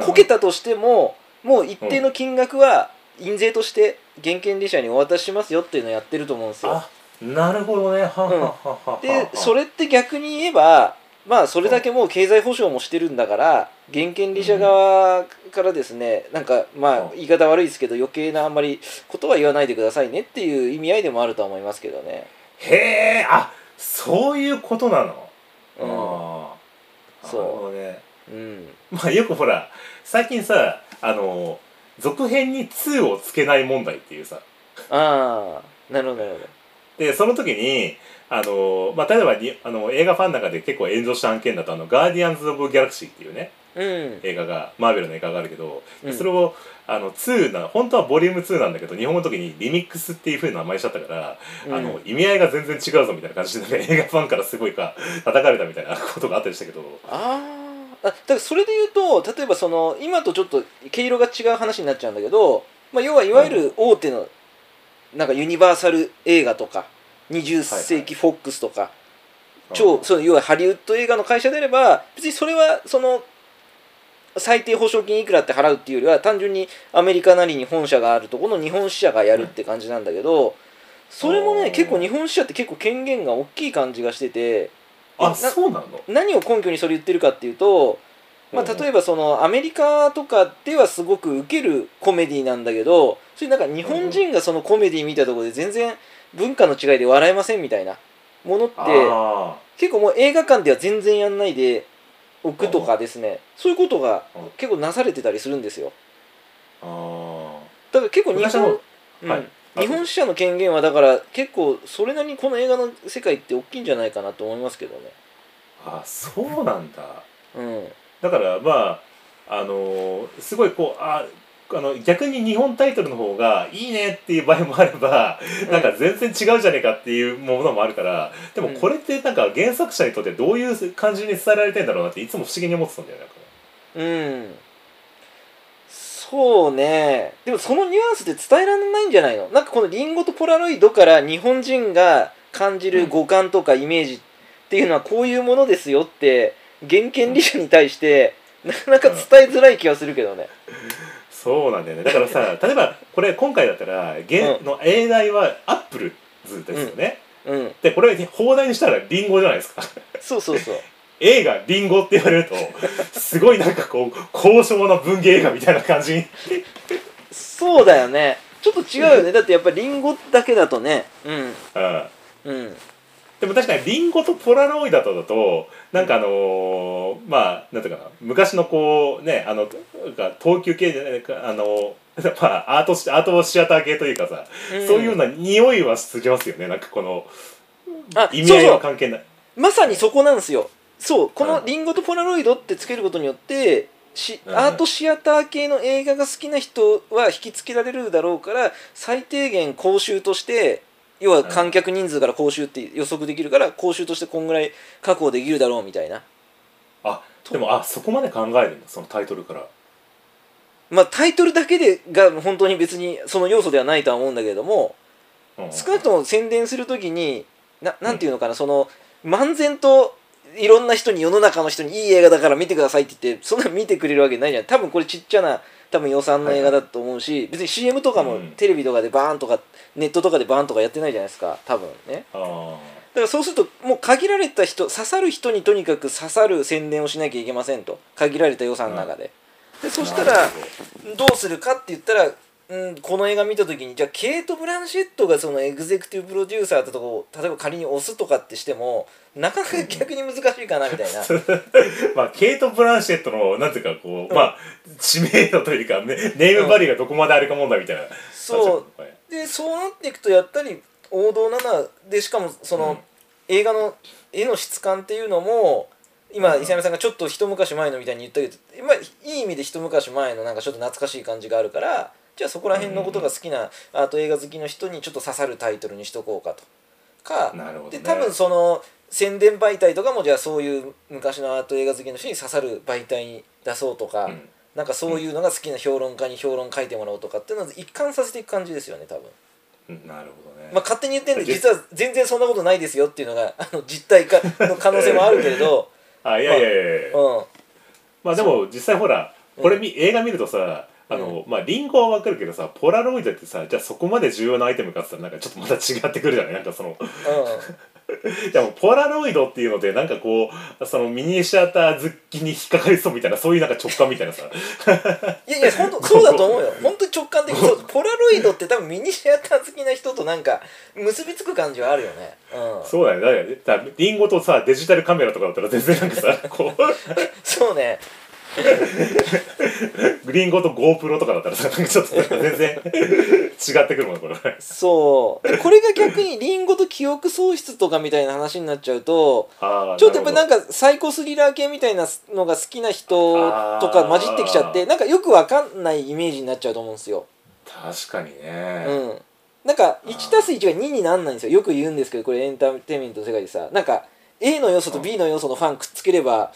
[SPEAKER 2] こけたとしてももう一定の金額は印税として原権利者にお渡ししますよっていうのをやってると思うんですよ。
[SPEAKER 1] あなるほどね。ははははは
[SPEAKER 2] でそれって逆に言えばまあそれだけもう経済保障もしてるんだから現権利者側からですねなんかまあ
[SPEAKER 1] う。ん
[SPEAKER 2] 言い方悪いですけど余計なあんまりことは言わないでくださいねっていう意味合いでもあるとは思いますけどね。
[SPEAKER 1] へえあそういうことなの、
[SPEAKER 2] うん。
[SPEAKER 1] ああ
[SPEAKER 2] そう。
[SPEAKER 1] ね。
[SPEAKER 2] うん、
[SPEAKER 1] まあよくほら最近さあの続編に2をつけない問題っていうさ。
[SPEAKER 2] ああなるほどなるほど。
[SPEAKER 1] でその時にあの、まあ、例えばにあの映画ファンの中で結構炎上した案件だと「あのガーディアンズ・オブ・ギャラクシー」っていうね
[SPEAKER 2] うん。
[SPEAKER 1] 映画がマーベルの映画があるけど、
[SPEAKER 2] うん。
[SPEAKER 1] それをあの2な本当はボリューム2なんだけど日本語の時にリミックスっていうふうな名前しちゃったから、
[SPEAKER 2] うん。
[SPEAKER 1] あの意味合いが全然違うぞみたいな感じで、ね、映画ファンからすごいか叩かれたみたいなことがあったりしたけど。
[SPEAKER 2] あだからそれで言うと例えばその今とちょっと毛色が違う話になっちゃうんだけど、まあ、要はいわゆる大手のなんかユニバーサル映画とか20世紀フォックスとか、超その要はハリウッド映画の会社であれば別にそれはその最低保証金いくらって払うっていうよりは単純にアメリカなりに本社があるところの日本支社がやるって感じなんだけど、それもね結構日本支社って結構権限が大きい感じがしてて
[SPEAKER 1] あ
[SPEAKER 2] な
[SPEAKER 1] そうなの？
[SPEAKER 2] 何を根拠にそれ言ってるかっていうと、まあ、例えばそのアメリカとかではすごくウケるコメディなんだけどそれなんか日本人がそのコメディ見たところで全然文化の違いで笑えませんみたいなものって
[SPEAKER 1] あ
[SPEAKER 2] 結構もう映画館では全然やんないでおくとかですね。そういうことが
[SPEAKER 1] うん。
[SPEAKER 2] 結構なされてたりするんですよ。だから結構日本、うん。
[SPEAKER 1] はい。あ
[SPEAKER 2] 日本支社の権限はだから結構それなりにこの映画の世界って大きいんじゃないかなと思いますけどね。
[SPEAKER 1] ーあそうなんだ。
[SPEAKER 2] うん
[SPEAKER 1] だからまああのーすごいこうああの逆に日本タイトルの方がいいねっていう場合もあれば、なんか全然違うじゃねえかっていうものもあるからでもこれってなんか原作者にとってどういう感じに伝えられてんだろうなっていつも不思議に思ってたんだよね
[SPEAKER 2] うん。そうね。でもそのニュアンスで伝えられないんじゃないの？なんかこのリンゴとポラロイドから日本人が感じる五感とかイメージっていうのはこういうものですよって原権利者に対してなかなか伝えづらい気がするけどね。
[SPEAKER 1] そうなんだよね。だからさ 例えばこれ今回だったら原
[SPEAKER 2] うん。
[SPEAKER 1] の英題は Apples ですよね、
[SPEAKER 2] うん。
[SPEAKER 1] でこれ邦題にしたらリンゴじゃないですか。
[SPEAKER 2] そうそうそう。
[SPEAKER 1] 映画「リンゴ」って言われるとすごいなんかこう高尚な文芸映画みたいな感じに。
[SPEAKER 2] そうだよね。ちょっと違うよね。だってやっぱりリンゴだけだとね。うん。
[SPEAKER 1] うん。
[SPEAKER 2] うん。
[SPEAKER 1] でも確かにリンゴとポラロイドだとだとなんかあのーまあなんていうかな昔のこうねあの東急系じゃないかあのまあアートシアートシアター系というかさ、
[SPEAKER 2] うん。
[SPEAKER 1] そういうような匂いはしますよね。なんかこの
[SPEAKER 2] あ
[SPEAKER 1] 意味合いは関係ない。
[SPEAKER 2] まさにそこなんですよ。そうこの
[SPEAKER 1] うん。
[SPEAKER 2] リンゴとポラロイドってつけることによってし
[SPEAKER 1] うん。
[SPEAKER 2] アートシアター系の映画が好きな人は引きつけられるだろうから最低限講習として要は観客人数から講習って予測できるから講習としてこんぐらい確保できるだろうみたいな。
[SPEAKER 1] あでもあそこまで考えるんだそのタイトルから。
[SPEAKER 2] まあタイトルだけでが本当に別にその要素ではないとは思うんだけれども
[SPEAKER 1] うん。
[SPEAKER 2] 少なくとも宣伝するときにななんていうのかな、その漫然といろんな人に世の中の人にいい映画だから見てくださいって言ってそんな見てくれるわけないじゃん。多分これちっちゃな多分予算の映画だと思うし、別に CM とかも
[SPEAKER 1] うん。
[SPEAKER 2] テレビとかでバーンとかネットとかでバーンとかやってないじゃないですか。多分ね。だからそうするともう限られた人刺さる人にとにかく刺さる宣伝をしなきゃいけませんと。限られた予算の中で、でそしたら
[SPEAKER 1] ど。
[SPEAKER 2] どうするかって言ったら、うん、この映画見た時にじゃあケイト・ブランシェットがそのエグゼクティブプロデューサーってとこを例えば仮に押すとかってしてもなかなか逆に難しいかなみたいな。
[SPEAKER 1] まあケイト・ブランシェットのなんていうかこう、まあ知名度というかねネームバリューがどこまであるか問題みたいな、
[SPEAKER 2] そう。
[SPEAKER 1] はい
[SPEAKER 2] でそうなっていくとやったり王道なのはでしかもその、
[SPEAKER 1] うん。
[SPEAKER 2] 映画の絵の質感っていうのも今
[SPEAKER 1] うん。
[SPEAKER 2] 伊佐山さんがちょっと一昔前のみたいに言ったけど、まあ、いい意味で一昔前のなんかちょっと懐かしい感じがあるからじゃあそこら辺のことが好きなアート映画好きの人にちょっと刺さるタイトルにしとこうかと。か
[SPEAKER 1] ね、
[SPEAKER 2] で多分その宣伝媒体とかもじゃあそういう昔のアート映画好きの人に刺さる媒体に出そうとか、
[SPEAKER 1] うん
[SPEAKER 2] なんかそういうのが好きな評論家に評論書いてもらおうとかっていうのを一貫させていく感じですよね多分。
[SPEAKER 1] うんなるほどね、
[SPEAKER 2] まあ、勝手に言ってんで
[SPEAKER 1] じ
[SPEAKER 2] 実は全然そんなことないですよっていうのがあの実態かの可能性もあるけれど、
[SPEAKER 1] あいやいやいやいや、
[SPEAKER 2] うん、
[SPEAKER 1] まあでも実際ほら
[SPEAKER 2] うん。
[SPEAKER 1] これみ、映画見るとさあの、まあリンゴはわかるけどさポラロイドってさじゃあそこまで重要なアイテムかって言ったらなんかちょっとまた違ってくるじゃない？なんかその
[SPEAKER 2] うん、
[SPEAKER 1] でもポラロイドっていうのでなんかこうそのミニシアター好きに引っかかりそうみたいなそういうなんか直感みたいなさ。
[SPEAKER 2] いやいや本当 そうだと思うよ。本当に直感的にそう。ポラロイドって多分ミニシアター好きな人となんか結びつく感じはあるよね。うん。
[SPEAKER 1] そうだよね。だからリンゴとさデジタルカメラとかだったら全然なんかさこう。
[SPEAKER 2] そうね
[SPEAKER 1] グ リーンゴと GoPro とかだったらさなんかちょっと全然違ってくるもんねこれ。
[SPEAKER 2] そう。でこれが逆にリンゴと記憶喪失とかみたいな話になっちゃうとちょっとやっぱなん
[SPEAKER 1] か
[SPEAKER 2] かサイコスリラー系みたいなのが好きな人とか混じってきちゃってなんかよくわかんないイメージになっちゃうと思うんですよ。
[SPEAKER 1] 確かにね、
[SPEAKER 2] うん、なんか 1+1 が2になんないんですよ。よく言うんですけどこれエンターテインメントの世界でさ。なんか A の要素と B の要素のファンくっつければ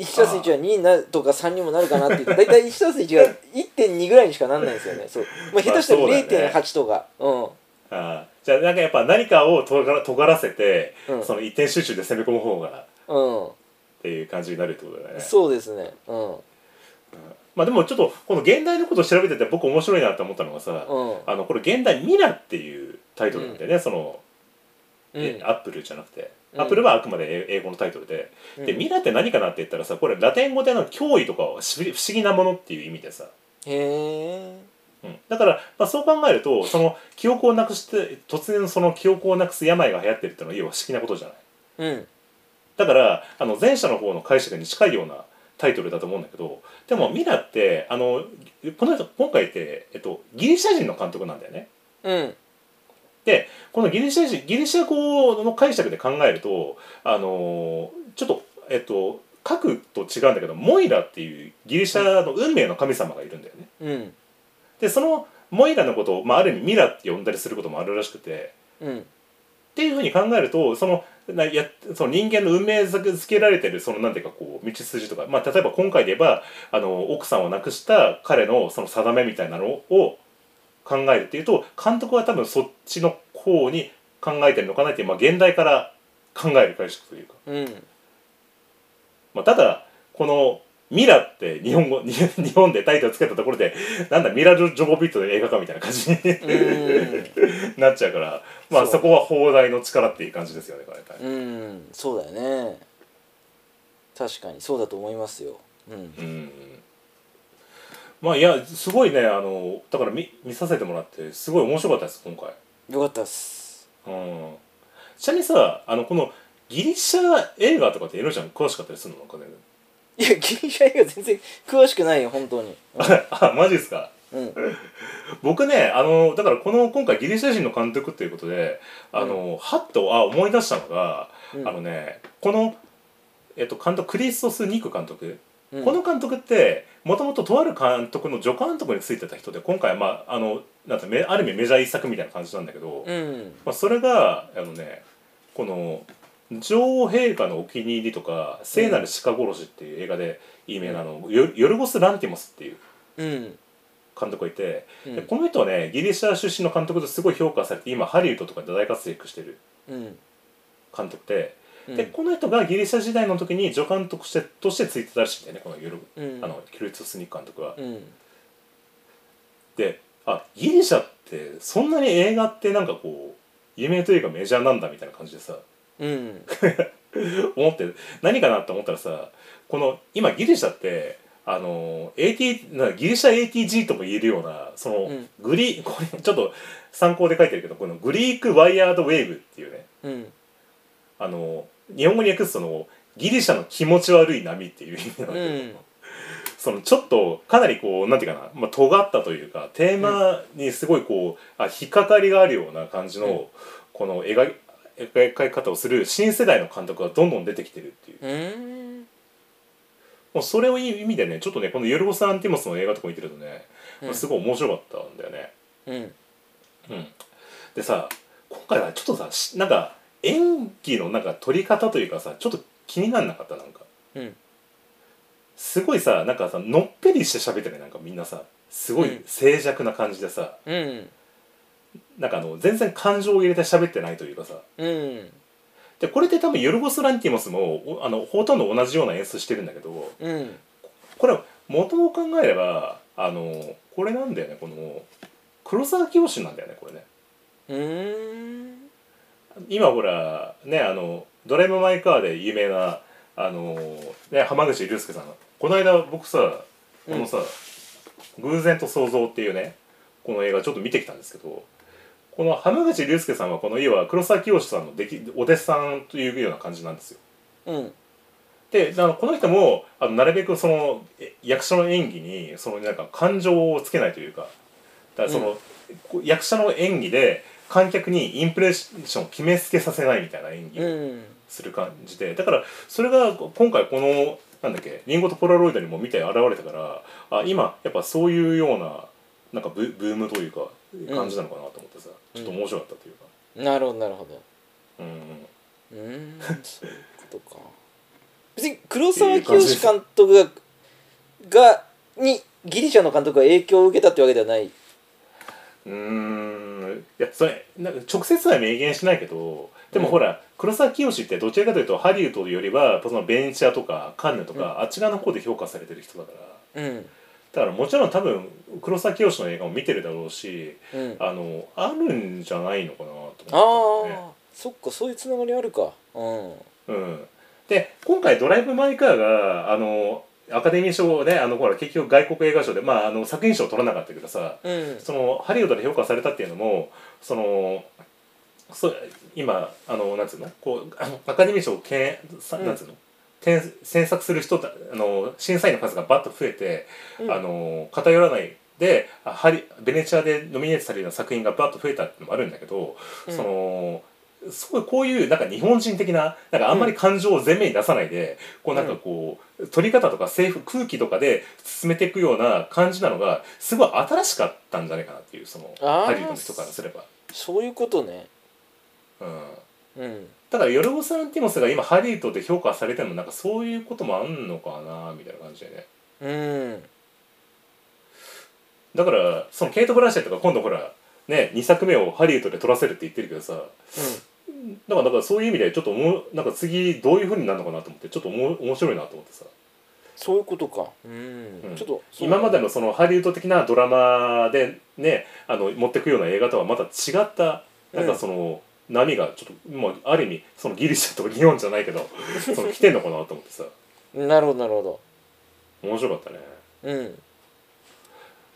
[SPEAKER 2] 1+1 は2になるとか3にもなるかなって言って大体 1+1 が1.2ぐらいにしかなんないんですよね。そう、まあ、下手したら
[SPEAKER 1] まあそうだよね。
[SPEAKER 2] 0.8とか、うん。
[SPEAKER 1] あー。じゃあなんかやっぱ何かをとがら尖らせて、
[SPEAKER 2] うん。
[SPEAKER 1] その一点集中で攻め込む方がっ
[SPEAKER 2] うん、
[SPEAKER 1] ていう感じになるってことだよね。
[SPEAKER 2] そうですね。うん。
[SPEAKER 1] まあでもちょっとこの現代のことを調べてて僕面白いなって思ったのがさ、
[SPEAKER 2] うん。
[SPEAKER 1] あのこれ現代ミラっていうタイトルなんだよね、その、
[SPEAKER 2] うん。
[SPEAKER 1] えアップルじゃなくて、
[SPEAKER 2] うん。
[SPEAKER 1] アップルはあくまで英英語のタイトルで、でミラって何かなって言ったらさこれラテン語での脅威とか不思議不思議なものっていう意味でさ、
[SPEAKER 2] へえ
[SPEAKER 1] うん、だから、まあ、そう考えるとその記憶をなくして突然その記憶をなくす病が流行ってるっていうのは要は不思議なことじゃない。
[SPEAKER 2] うん。
[SPEAKER 1] だからあの前者の方の解釈に近いようなタイトルだと思うんだけどでもミラってあのこの人今回って、えっと、ギリシャ人の監督なんだよね。
[SPEAKER 2] うん
[SPEAKER 1] でこのギリシャ人ギリシャ語の解釈で考えるとあのちょっとえっと書くと違うんだけどモイラっていうギリシャの運命の神様がいるんだよね。
[SPEAKER 2] うん。
[SPEAKER 1] でそのモイラのことを、まあ、ある意味ミラって呼んだりすることもあるらしくて。
[SPEAKER 2] うん。
[SPEAKER 1] っていうふうに考えるとそのなやその人間の運命づけられてるそのなんていうかこう道筋とか、まあ、例えば今回で言えばあの奥さんを亡くした彼のその定めみたいなのを考えるっていうと監督は多分そっちの方に考えてるのかなっていう、まあ、現代から考える解釈というか、
[SPEAKER 2] うん。
[SPEAKER 1] まあ、ただこの「ミラ」って日本語日 日本でタイトルつけたところでなんだミラ・ジョボビットの映画かみたいな感じに
[SPEAKER 2] うん。
[SPEAKER 1] なっちゃうから、まあ、
[SPEAKER 2] そ
[SPEAKER 1] こは放題の力っていう感じですよねこれ。
[SPEAKER 2] うんそうだよね。確かにそうだと思いますよ。うん。
[SPEAKER 1] うんまあいやすごいねあのだから見見させてもらってすごい面白かったです今回、
[SPEAKER 2] よかったっす。
[SPEAKER 1] うん、ちなみにさあのこのギリシャ映画とかってエロちゃん詳しかったりするのかね。
[SPEAKER 2] いやギリシャ映画全然詳しくないよ本当に。
[SPEAKER 1] あマジですか？
[SPEAKER 2] うん。
[SPEAKER 1] 僕ねあのだからこの今回ギリシャ人の監督ということであの、はっとあ思い出したのが、
[SPEAKER 2] うん。
[SPEAKER 1] あのねこの、えっと、監督クリストス・ニク監督
[SPEAKER 2] うん。
[SPEAKER 1] この監督ってもともととある監督の助監督についてた人で今回はまああのなんてめある意味メジャー一作みたいな感じなんだけど、
[SPEAKER 2] うん。
[SPEAKER 1] まあ、それがあのねこの女王陛下のお気に入りとか「聖なる鹿殺し」っていう映画で有名なの、ヨヨルゴス・ランティモスっていう
[SPEAKER 2] うん。
[SPEAKER 1] 監督がいて、
[SPEAKER 2] うん。
[SPEAKER 1] でこの人はねギリシャ出身の監督ですごい評価されて今ハリウッドとかで大活躍してる
[SPEAKER 2] うん。
[SPEAKER 1] 監督で,、
[SPEAKER 2] うん。
[SPEAKER 1] でこの人がギリシャ時代の時に助監督してとしてついてたらしいんだよねこのヨル、
[SPEAKER 2] うん。
[SPEAKER 1] あのキルツ・スニック監督は。
[SPEAKER 2] うん。
[SPEAKER 1] であギリシャってそんなに映画ってなんかこう有名というかメジャーなんだみたいな感じでさ
[SPEAKER 2] うん。
[SPEAKER 1] 思って何かなって思ったらさこの今ギリシャってあの AT なギリシャ ATG とも言えるようなその、
[SPEAKER 2] うん。
[SPEAKER 1] グリこれちょっと参考で書いてるけどこのグリーク・ワイヤード・ウェーブっていうね。
[SPEAKER 2] うん
[SPEAKER 1] あの日本語に訳すとそのギリシャの気持ち悪い波っていう意味なんだけど、
[SPEAKER 2] うん。
[SPEAKER 1] そのちょっとかなりこうなんていうかな、まあ、尖ったというかテーマにすごいこう、あ引っかかりがあるような感じの、
[SPEAKER 2] うん。
[SPEAKER 1] この描き描き方をする新世代の監督がどんどん出てきてるっていう。
[SPEAKER 2] うん。
[SPEAKER 1] もうそれをいい意味でねちょっとねこのヨルゴス・アンティモスの映画とか見てるとね、
[SPEAKER 2] うん。
[SPEAKER 1] まあすごい面白かったんだよね。
[SPEAKER 2] うん。
[SPEAKER 1] うん、でさ今回はちょっとさしなんか演技のなんか撮り方というかさちょっと気になんなかったなんか。
[SPEAKER 2] うん。
[SPEAKER 1] すごいさなんかさのっぺりして喋ってねなんかみんなさすごい
[SPEAKER 2] うん。
[SPEAKER 1] 静寂な感じでさ、
[SPEAKER 2] うん。
[SPEAKER 1] なんかあの全然感情を入れて喋ってないというかさ。
[SPEAKER 2] うん。
[SPEAKER 1] でこれって多分ヨルゴス・ランティモスもおあのほとんど同じような演出してるんだけど
[SPEAKER 2] うん。
[SPEAKER 1] これ元を考えればあのこれなんだよねこの黒沢清なんだよねこれね。
[SPEAKER 2] うん
[SPEAKER 1] 今ほらねあのドライブ・マイ・カーで有名なあの、ね、浜口竜介さん。この間僕さこのさ「偶然と想像」っていうねこの映画ちょっと見てきたんですけどこの浜口竜介さんはこの家は黒沢清さんのできお弟子さんというような感じなんですよ。
[SPEAKER 2] うん。
[SPEAKER 1] であのこの人もあのなるべくそのえ役者の演技にそのなんか感情をつけないというかだからその、こう役者の演技で観客にインプレッションを決めつけさせないみたいな演技する感じでだからそれが今回このなんだっけリンゴとポラロイドにも見て現れたからあ今やっぱそういうようななんかブブームというか感じなのかなと思ってさ、ちょっと面白かったというか。
[SPEAKER 2] なるほどなるほど。
[SPEAKER 1] うん
[SPEAKER 2] うーんそういうことか。別に黒沢清監督ががにギリシャの監督が影響を受けたってわけではない。う
[SPEAKER 1] ーんいやそれなんか直接は明言しないけどでも
[SPEAKER 2] うん。
[SPEAKER 1] ほら、黒沢清ってどちらかというとハリウッドよりはそのベネチアとかカンヌとか、あっち側の方で評価されてる人だから。
[SPEAKER 2] うん。
[SPEAKER 1] だからもちろん多分黒沢清の映画も見てるだろうし
[SPEAKER 2] うん。
[SPEAKER 1] あのあるんじゃないのかなと
[SPEAKER 2] ああ
[SPEAKER 1] 思って、ね。
[SPEAKER 2] そっかそういうつながりあるか。うん。
[SPEAKER 1] うん、で今回「ドライブ・マイ・カーが」あのアカデミー賞であのほら結局外国映画賞で、まあ、あの作品賞取らなかったけどさ
[SPEAKER 2] うん。
[SPEAKER 1] そのハリウッドで評価されたっていうのもそのそ今あのなんつうの？こうあの アカデミー賞をけんなんつうの？添詮索する人たあの審査員の数がバッと増えて、
[SPEAKER 2] うん。
[SPEAKER 1] あの偏らないであハリベネチアでノミネートされるような作品がバッと増えたっていうのもあるんだけど、
[SPEAKER 2] うん。
[SPEAKER 1] そのすごいこういうなんか日本人的ななんかあんまり感情を前面に出さないで、こうなんかこう撮り方とか政府空気とかで進めていくような感じなのがすごい新しかったんじゃないかなっていうそのハリウッドの人からすれば。
[SPEAKER 2] そういうことね。
[SPEAKER 1] うん。
[SPEAKER 2] うん。
[SPEAKER 1] だからヨルゴス・ランティモスが今ハリウッドで評価されてるのもなんかそういうこともあんのかなみたいな感じでね。
[SPEAKER 2] うん。
[SPEAKER 1] だからそのケイト・ブランシェットが今度ほらね2作目をハリウッドで撮らせるって言ってるけどさだからだからそういう意味でちょっと思うなんか次どういうふうになるのかなと思ってちょっとおも面白いなと思ってさ。
[SPEAKER 2] そういうことか。うん、
[SPEAKER 1] うん。
[SPEAKER 2] ちょっと
[SPEAKER 1] 今までのそのハリウッド的なドラマでねあの持ってくような映画とはまた違ったなんかその波がちょっと、まあ、ある意味そのギリシャとか日本じゃないけど その来てんのかなと思ってさ。
[SPEAKER 2] なるほどなるほ
[SPEAKER 1] 面白かったね。
[SPEAKER 2] どうん。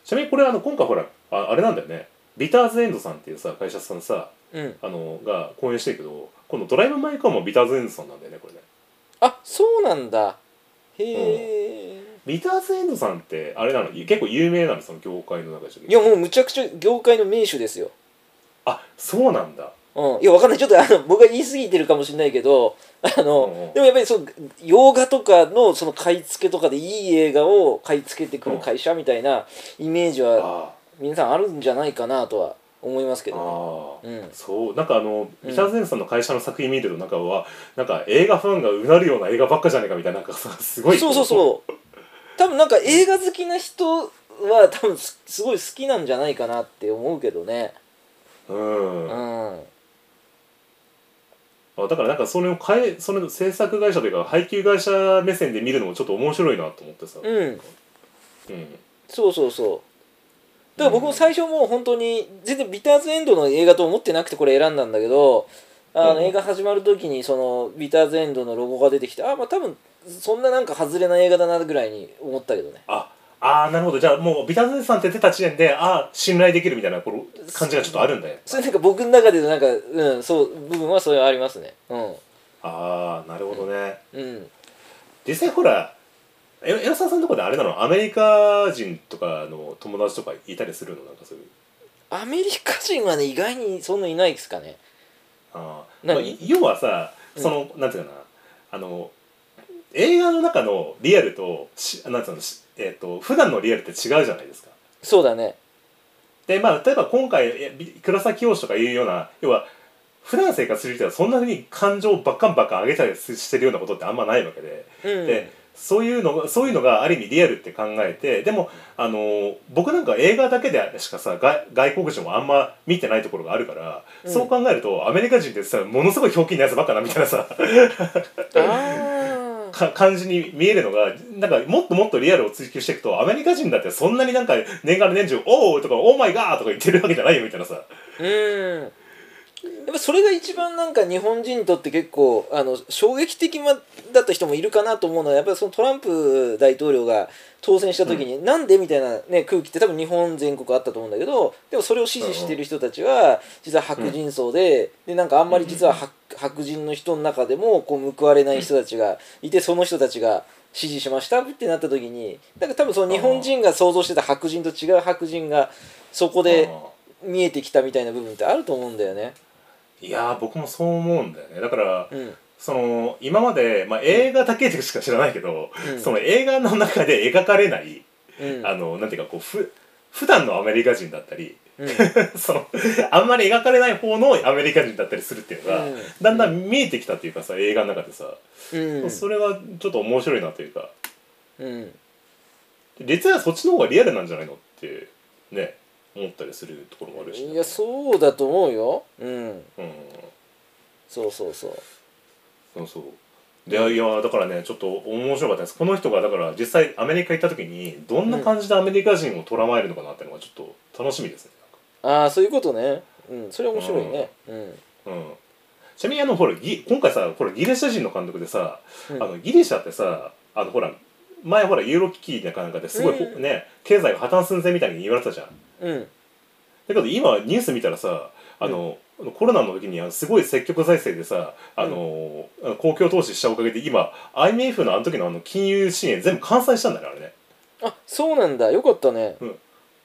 [SPEAKER 1] ちなみにこれあの今回ほらああれなんだよね。ビターズエンドさんっていうさ会社さんさ
[SPEAKER 2] うん。
[SPEAKER 1] あのが公演してるけどこのドライブ・マイ・カーもビターズエンドさんなんだよねこれね。
[SPEAKER 2] あそうなんだ。へえ、
[SPEAKER 1] ビターズエンドさんってあれなの？結構有名なのその業界の中で。
[SPEAKER 2] いやもうむちゃくちゃ業界の名手ですよ。
[SPEAKER 1] あそうなんだ。
[SPEAKER 2] うん、いやわかんない。ちょっとあの僕が言い過ぎてるかもしれないけどあの、
[SPEAKER 1] うんうん。
[SPEAKER 2] でもやっぱりそう洋画とかのその買い付けとかでいい映画を買い付けてくる会社みたいなイメージは
[SPEAKER 1] あ
[SPEAKER 2] 皆さんあるんじゃないかなとは思いますけ
[SPEAKER 1] あ
[SPEAKER 2] ど、
[SPEAKER 1] ああ、
[SPEAKER 2] うん。
[SPEAKER 1] そう。なんかあのビターズエンドさんの会社の作品見てるとなんかはなんか映画ファンがうなるような映画ばっかじゃねえかみたいななんかさすごい
[SPEAKER 2] そうそうそう。多分なんか映画好きな人は多分すすごい好きなんじゃないかなって思うけどね。
[SPEAKER 1] う、うん。
[SPEAKER 2] うん。
[SPEAKER 1] あだからなんかそれを変えその制作会社というか配給会社目線で見るのもちょっと面白いなと思ってさ、
[SPEAKER 2] うん。
[SPEAKER 1] うん。
[SPEAKER 2] そうそうそうだから僕も最初もう本当に全然ビターズエンドの映画と思ってなくてこれ選んだんだけどあ
[SPEAKER 1] うん。
[SPEAKER 2] の映画始まる時にそのビターズエンドのロゴが出てきてあまあ多分そんななんか外れな映画だなぐらいに思ったけどね。
[SPEAKER 1] ああーなるほど。じゃあもうビターズエンドさんって出た時点でああ信頼できるみたいなこの感じがちょっとあるんだよ
[SPEAKER 2] それなんか僕の中でのなんかうんそう部分はそれはありますね。うん。
[SPEAKER 1] ああなるほどね、
[SPEAKER 2] うん。
[SPEAKER 1] 実際ほらえエラサさんのとこであれなの？アメリカ人とかの友達とかいたりするの？なんかそういう。
[SPEAKER 2] アメリカ人はね意外にそんないないですかね。
[SPEAKER 1] あー、まあ、要はさその、なんていうかな。あの映画の中のリアルとしなんていうの？しえっ、と普段のリアルって違うじゃないですか。
[SPEAKER 2] そうだね。
[SPEAKER 1] でまあ例えば今回えび黒崎教師とかいうような要は普段生活する人はそんなふうに感情をバッカンバッカン上げたりしてるようなことってあんまないわけで、
[SPEAKER 2] うん。
[SPEAKER 1] でそういうのがそういうのがある意味リアルって考えてでもあの僕なんか映画だけでしかさ外外国人もあんま見てないところがあるから、
[SPEAKER 2] うん。
[SPEAKER 1] そう考えるとアメリカ人ってさものすごいひょうきんなやつばっかなみたいなさか 感じに見えるのがなんかもっともっとリアルを追求していくとアメリカ人だってそんなになんか年がら年中「おーとか「オーマイガー」とか言ってるわけじゃないよみたいなさ。
[SPEAKER 2] うんやっぱそれが一番なんか日本人にとって結構あの衝撃的だった人もいるかなと思うのはやっぱりそのトランプ大統領が当選した時に、なんでみたいな、ね、空気って多分日本全国あったと思うんだけどでもそれを支持してる人たちは実は白人層で,、でなんかあんまり実は白白人の人の中でもこう報われない人たちがいてその人たちが支持しましたってなった時にだから多分その日本人が想像してた白人と違う白人がそこで見えてきたみたいな部分ってあると思うんだよね。
[SPEAKER 1] いやー僕もそう思うんだよね。だから
[SPEAKER 2] うん。
[SPEAKER 1] その今まで、まあ、映画だけでしか知らないけど、
[SPEAKER 2] うん。
[SPEAKER 1] その映画の中で描かれない、
[SPEAKER 2] うん。
[SPEAKER 1] あのなんていうかこうふ普段のアメリカ人だったり
[SPEAKER 2] うん。
[SPEAKER 1] そのあんまり描かれない方のアメリカ人だったりするっていうのが、
[SPEAKER 2] うん。
[SPEAKER 1] だんだん見えてきたっていうかさ映画の中でさ、
[SPEAKER 2] うん。
[SPEAKER 1] それがちょっと面白いなというか。
[SPEAKER 2] うん。
[SPEAKER 1] 実はそっちの方がリアルなんじゃないのってね思ったりするところもあるし、
[SPEAKER 2] いやそうだと思うよ。うん。
[SPEAKER 1] うん。
[SPEAKER 2] そうそうそう。
[SPEAKER 1] そうそう。でいやだからねちょっと面白かったです。この人がだから実際アメリカ行った時にどんな感じでアメリカ人を捉まえるのかなっていうのがちょっと楽しみですね。
[SPEAKER 2] ああそういうことね。うんそれ面白いね。うん。
[SPEAKER 1] うん。ちなみにあのほらギ今回さほらギリシャ人の監督でさ、
[SPEAKER 2] うん。
[SPEAKER 1] あのギリシャってさあのほら前ほらユーロ危機なんかなんかですごい、
[SPEAKER 2] うん。
[SPEAKER 1] ね経済が破綻寸前みたいに言われてたじゃん
[SPEAKER 2] うん。
[SPEAKER 1] だけど今ニュース見たらさあの、コロナの時にはすごい積極財政でさあの、公共投資したおかげで今 IMF のあの時のあの金融支援全部完済したんだねあれね。
[SPEAKER 2] あそうなんだ。よかったね。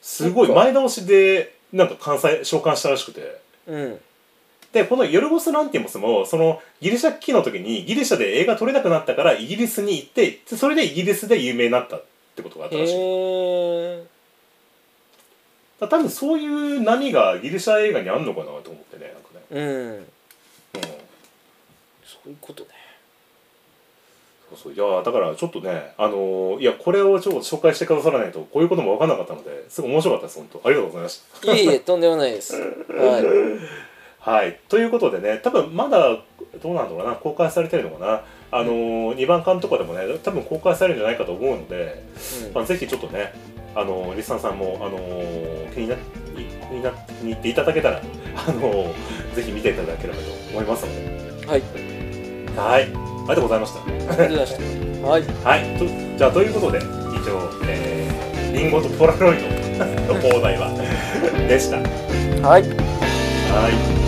[SPEAKER 1] すごい前倒しでなんか完済召喚したらしくて。
[SPEAKER 2] うん。
[SPEAKER 1] でこのヨルゴス・ランティモスもそのギリシャ危機の時にギリシャで映画撮れなくなったからイギリスに行ってでそれでイギリスで有名になったってことがあったらしい多分そういう波がギリシャ映画にあんのかなと思ってねなんかね、
[SPEAKER 2] うん。
[SPEAKER 1] うん、
[SPEAKER 2] そういうことね。
[SPEAKER 1] そうそう。いやだからちょっとねあのーいやこれをちょっと紹介してくださらないとこういうことも分からなかったのですごい面白かったです本当。ありがとうございました。
[SPEAKER 2] いえいえとんでもないです。はい。
[SPEAKER 1] はい。ということでね多分まだどうなんだろうな公開されてるのかな。あのー、2番館とかでもね多分公開されるんじゃないかと思うので、まあ、ぜひちょっとねあのーリスナーさんも、あのー気にな気にな気に入っていただけたら、あのーぜひ見ていただければと思いますので。
[SPEAKER 2] はい。
[SPEAKER 1] はい。ありがとうございました。
[SPEAKER 2] ありがとうございました。はい。
[SPEAKER 1] はい、とじゃあということで以上、えー、リンゴとポラロイドの 放題は でした。
[SPEAKER 2] はい。
[SPEAKER 1] はい